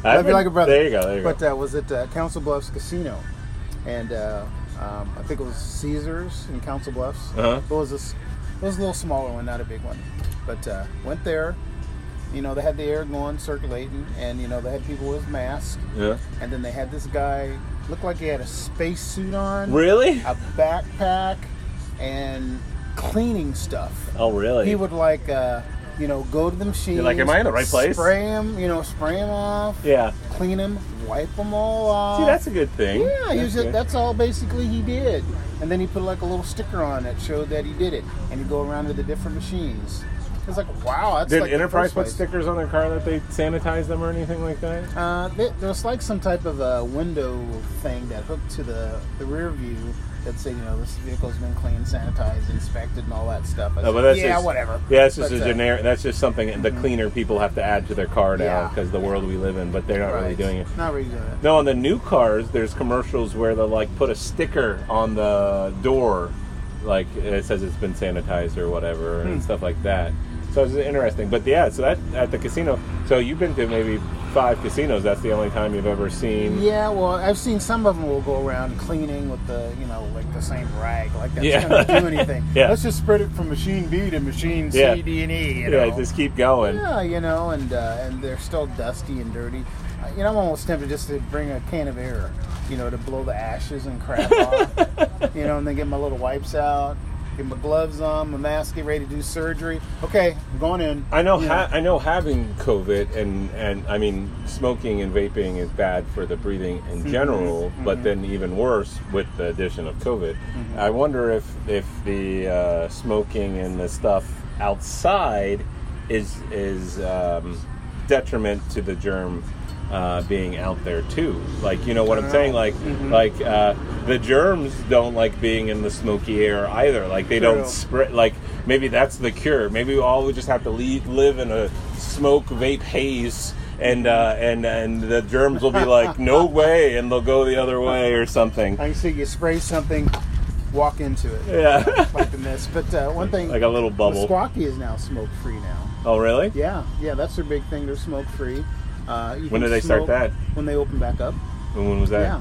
I've Love you like a brother. there you go there you But go uh, was at uh, Council Bluffs Casino, and uh, um, I think it was Caesars in Council Bluffs. Uh-huh. It was it was a little smaller one, not a big one. But uh, went there. You know, they had the air going, circulating, and you know they had people with masks, yeah and then they had this guy looked like he had a space suit on, really a backpack, and cleaning stuff. oh really He would like, uh, you know, go to the machine. like, am I in the right place? Spray him, you know, spray him off yeah clean them, wipe them all off. see that's a good thing yeah. He That's was, good. that's all basically he did. And then he put like a little sticker on that showed that he did it, and he'd go around to the different machines. It's like wow, that's Did like Enterprise put stickers on their car that they sanitize them or anything like that? Uh, there was like some type of a window thing that hooked to the the rear view that said, you know, this vehicle's been cleaned, sanitized, inspected, and all that stuff. I said, but that's yeah, just, whatever. Yeah, it's just But, a uh, generic. That's just something the cleaner people have to add to their car now Yeah. because the world we live in. But they're not really doing it. Not really doing it. No, on the new cars, there's commercials where they'll like put a sticker on the door, like it says it's been sanitized or whatever Hmm. and stuff like that. So it's interesting. But yeah, so that at the casino. So you've been to maybe five casinos. That's the only time you've ever seen. Yeah, well, I've seen some of them will go around cleaning with the, you know, like the same rag, like that's Yeah. gonna do anything. Yeah. Let's just spread it from machine B to machine C, Yeah. D, and E. You know? Yeah, just keep going. Yeah, you know, and uh, and they're still dusty and dirty. Uh, You know, I'm almost tempted just to bring a can of air, you know, to blow the ashes and crap off. You know, and then get my little wipes out, get my gloves on, my mask, get ready to do surgery. Okay, I'm going in. I know. Ha- I know having COVID and and I mean smoking and vaping is bad for the breathing in Mm-hmm. general, but then even worse with the addition of COVID. Mm-hmm. I wonder if if the uh, smoking and the stuff outside is is um, detriment to the germ. Uh, being out there too, like you know what I'm don't saying. Like, Mhm. like uh, the germs don't like being in the smoky air either. Like they don't True. spread. Like maybe that's the cure. Maybe we all we just have to leave, live in a smoke vape haze, and uh, and and the germs will be like, no way, and they'll go the other way or something. I can see you spray something, walk into it. Yeah, like the mist. But uh, one thing, like a little bubble. Meskwaki is now smoke free now. Oh, really? Yeah, yeah, that's their big thing. They're smoke free. Uh, When did they start that? When they opened back up. And when was that? Yeah.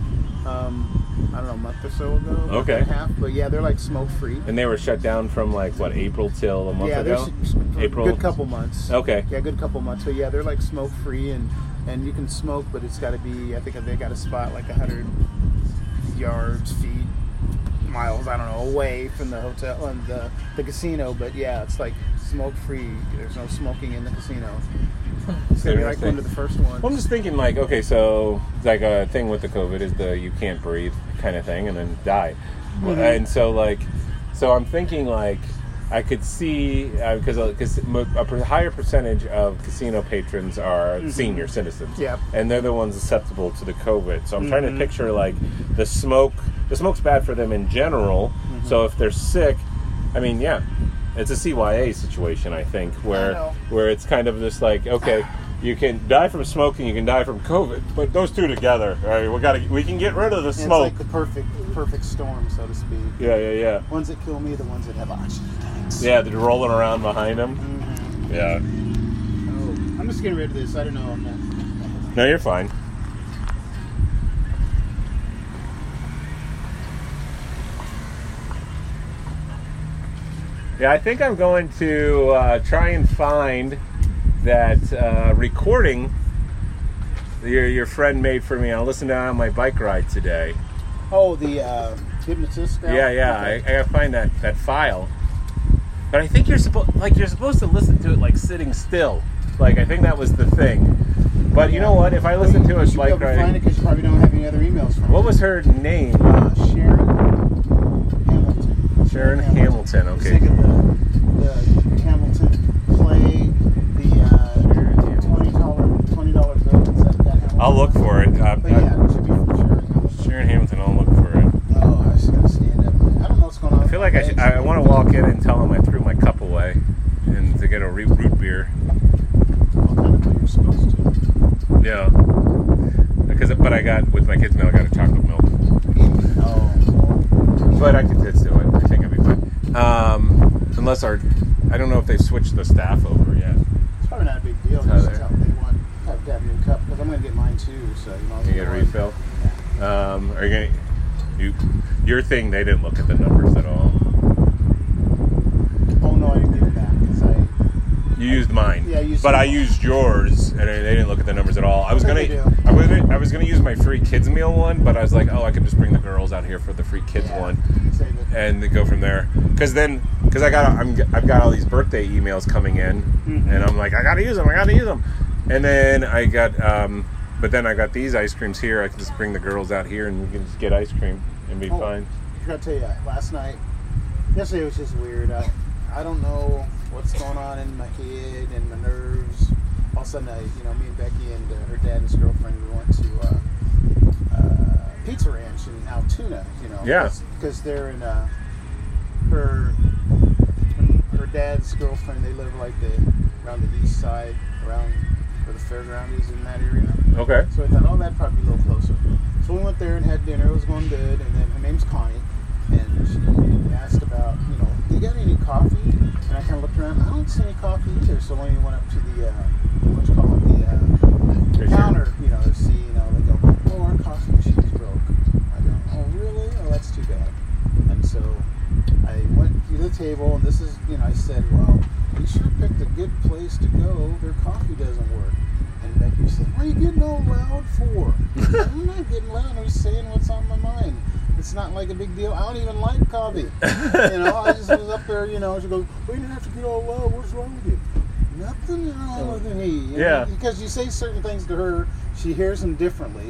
Um, I don't know, a month or so ago. month Okay. and a half. But yeah, they're like smoke free. And they were shut down from like what April till a month Yeah, ago. there's a April. good couple months. Okay. Yeah, good couple months. So yeah, they're like smoke free and and you can smoke, but it's got to be. I think they got a spot like hundred yards, feet, miles. I don't know, away from the hotel and the the casino. But yeah, it's like smoke free. There's no smoking in the casino. It's gonna be like one of the first ones. Well, I'm just thinking, like, okay, so like a thing with the COVID is the you can't breathe kind of thing, and then die. Mhm. And so, like, so I'm thinking, like, I could see because because a higher percentage of casino patrons are senior citizens, Yep. and they're the ones susceptible to the COVID. So I'm trying to Mhm. picture like the smoke. The smoke's bad for them in general. So if they're sick, I mean, yeah, it's a CYA situation, I think, where know. where it's kind of just like, okay, you can die from smoking, you can die from COVID, but those two together, all right, we got to we can get rid of the smoke. It's like the perfect perfect storm, so to speak. yeah, yeah, yeah, Ones that kill me, the ones that have oxygen tanks. yeah. They're rolling around behind them. Mhm. Yeah. Oh, I'm just getting rid of this. I don't know. I'm not. No, you're fine. Yeah, I think I'm going to uh, try and find that uh, recording your your friend made for me. I'll listen to it on my bike ride today. Oh, the uh, hypnotist. Now? Yeah, yeah. Okay. I, I gotta find that that file. But I think you're supposed like you're supposed to listen to it like sitting still. Like I think that was the thing. But you know what? If I listen to you it should like to find it because you probably don't have any other emails from. what was her name? uh, Sharon? Sharon Hamilton. Just Okay. The, the Hamilton play, the uh, twenty dollar twenty dollar bill. That, that Hamilton? I'll look for it. Uh, But yeah, it should be from Sharon Hamilton. Sharon Hamilton. I'll look for it. Oh, I stand up. I don't know what's going on. I feel like I should. I want to walk in and tell them I threw my cup away, and to get a root beer. Well, kind of what you're supposed to. Yeah. Because, but I got with my kids' meal, I got a chocolate milk. Oh. But I could just do it. I think I'd be fine. Um, unless our, I don't know if they've switched the staff over yet. It's probably not a big deal. Just tell them they want have to have new cup because I'm gonna get mine too. So you know. You get a refill. Um, are you gonna? You, your thing. They didn't look at the numbers at all. Oh no, I didn't get it back because I. You used mine. Yeah, I used But I used yours, and they didn't look at the numbers at all. I was gonna. I was, I was gonna use my free kids meal one, but I was like, oh, I could just bring the girls out here for the free kids Yeah, one. And then go from there. Because then, because I got, I'm, I've got all these birthday emails coming in, Mhm. and I'm like, I gotta use them, I gotta use them, and then I got, um, but then I got these ice creams here. I can just bring the girls out here, and we can just get ice cream and be Oh. fine. I gotta tell you, last night, yesterday was just weird. I, I don't know what's going on in my head and my nerves. All of a sudden, I, you know, me and Becky and uh, her dad and his girlfriend, we went to uh, Pizza Ranch in Altoona, you know. Yeah. Because they're in uh, her her dad's girlfriend. They live like the around the east side, around where the fairground is in that area. Okay. So I thought, oh, that'd probably be a little closer. So we went there and had dinner. It was going good. And then her name's Connie, and she asked about, you know, do you got any coffee? And I kind of looked around. I don't see any coffee either. So when we went up to the uh, what you call it, the uh, counter, you know, to see, you know, they go, oh, our coffee machine's broke. I go, oh, really? Oh, that's too bad. And so I went to the table, and this is, you know, I said, well, we sure picked a good place to go. Their coffee doesn't work. And Becky said, what are you getting all loud for? I'm not getting loud. I'm just saying what's on my mind. It's not like a big deal. I don't even like coffee. you know, I just was up there, you know, she goes, well, you didn't have to get all loud. What's wrong with you? Nothing wrong oh. with me. you know, Yeah. Because you say certain things to her, she hears them differently.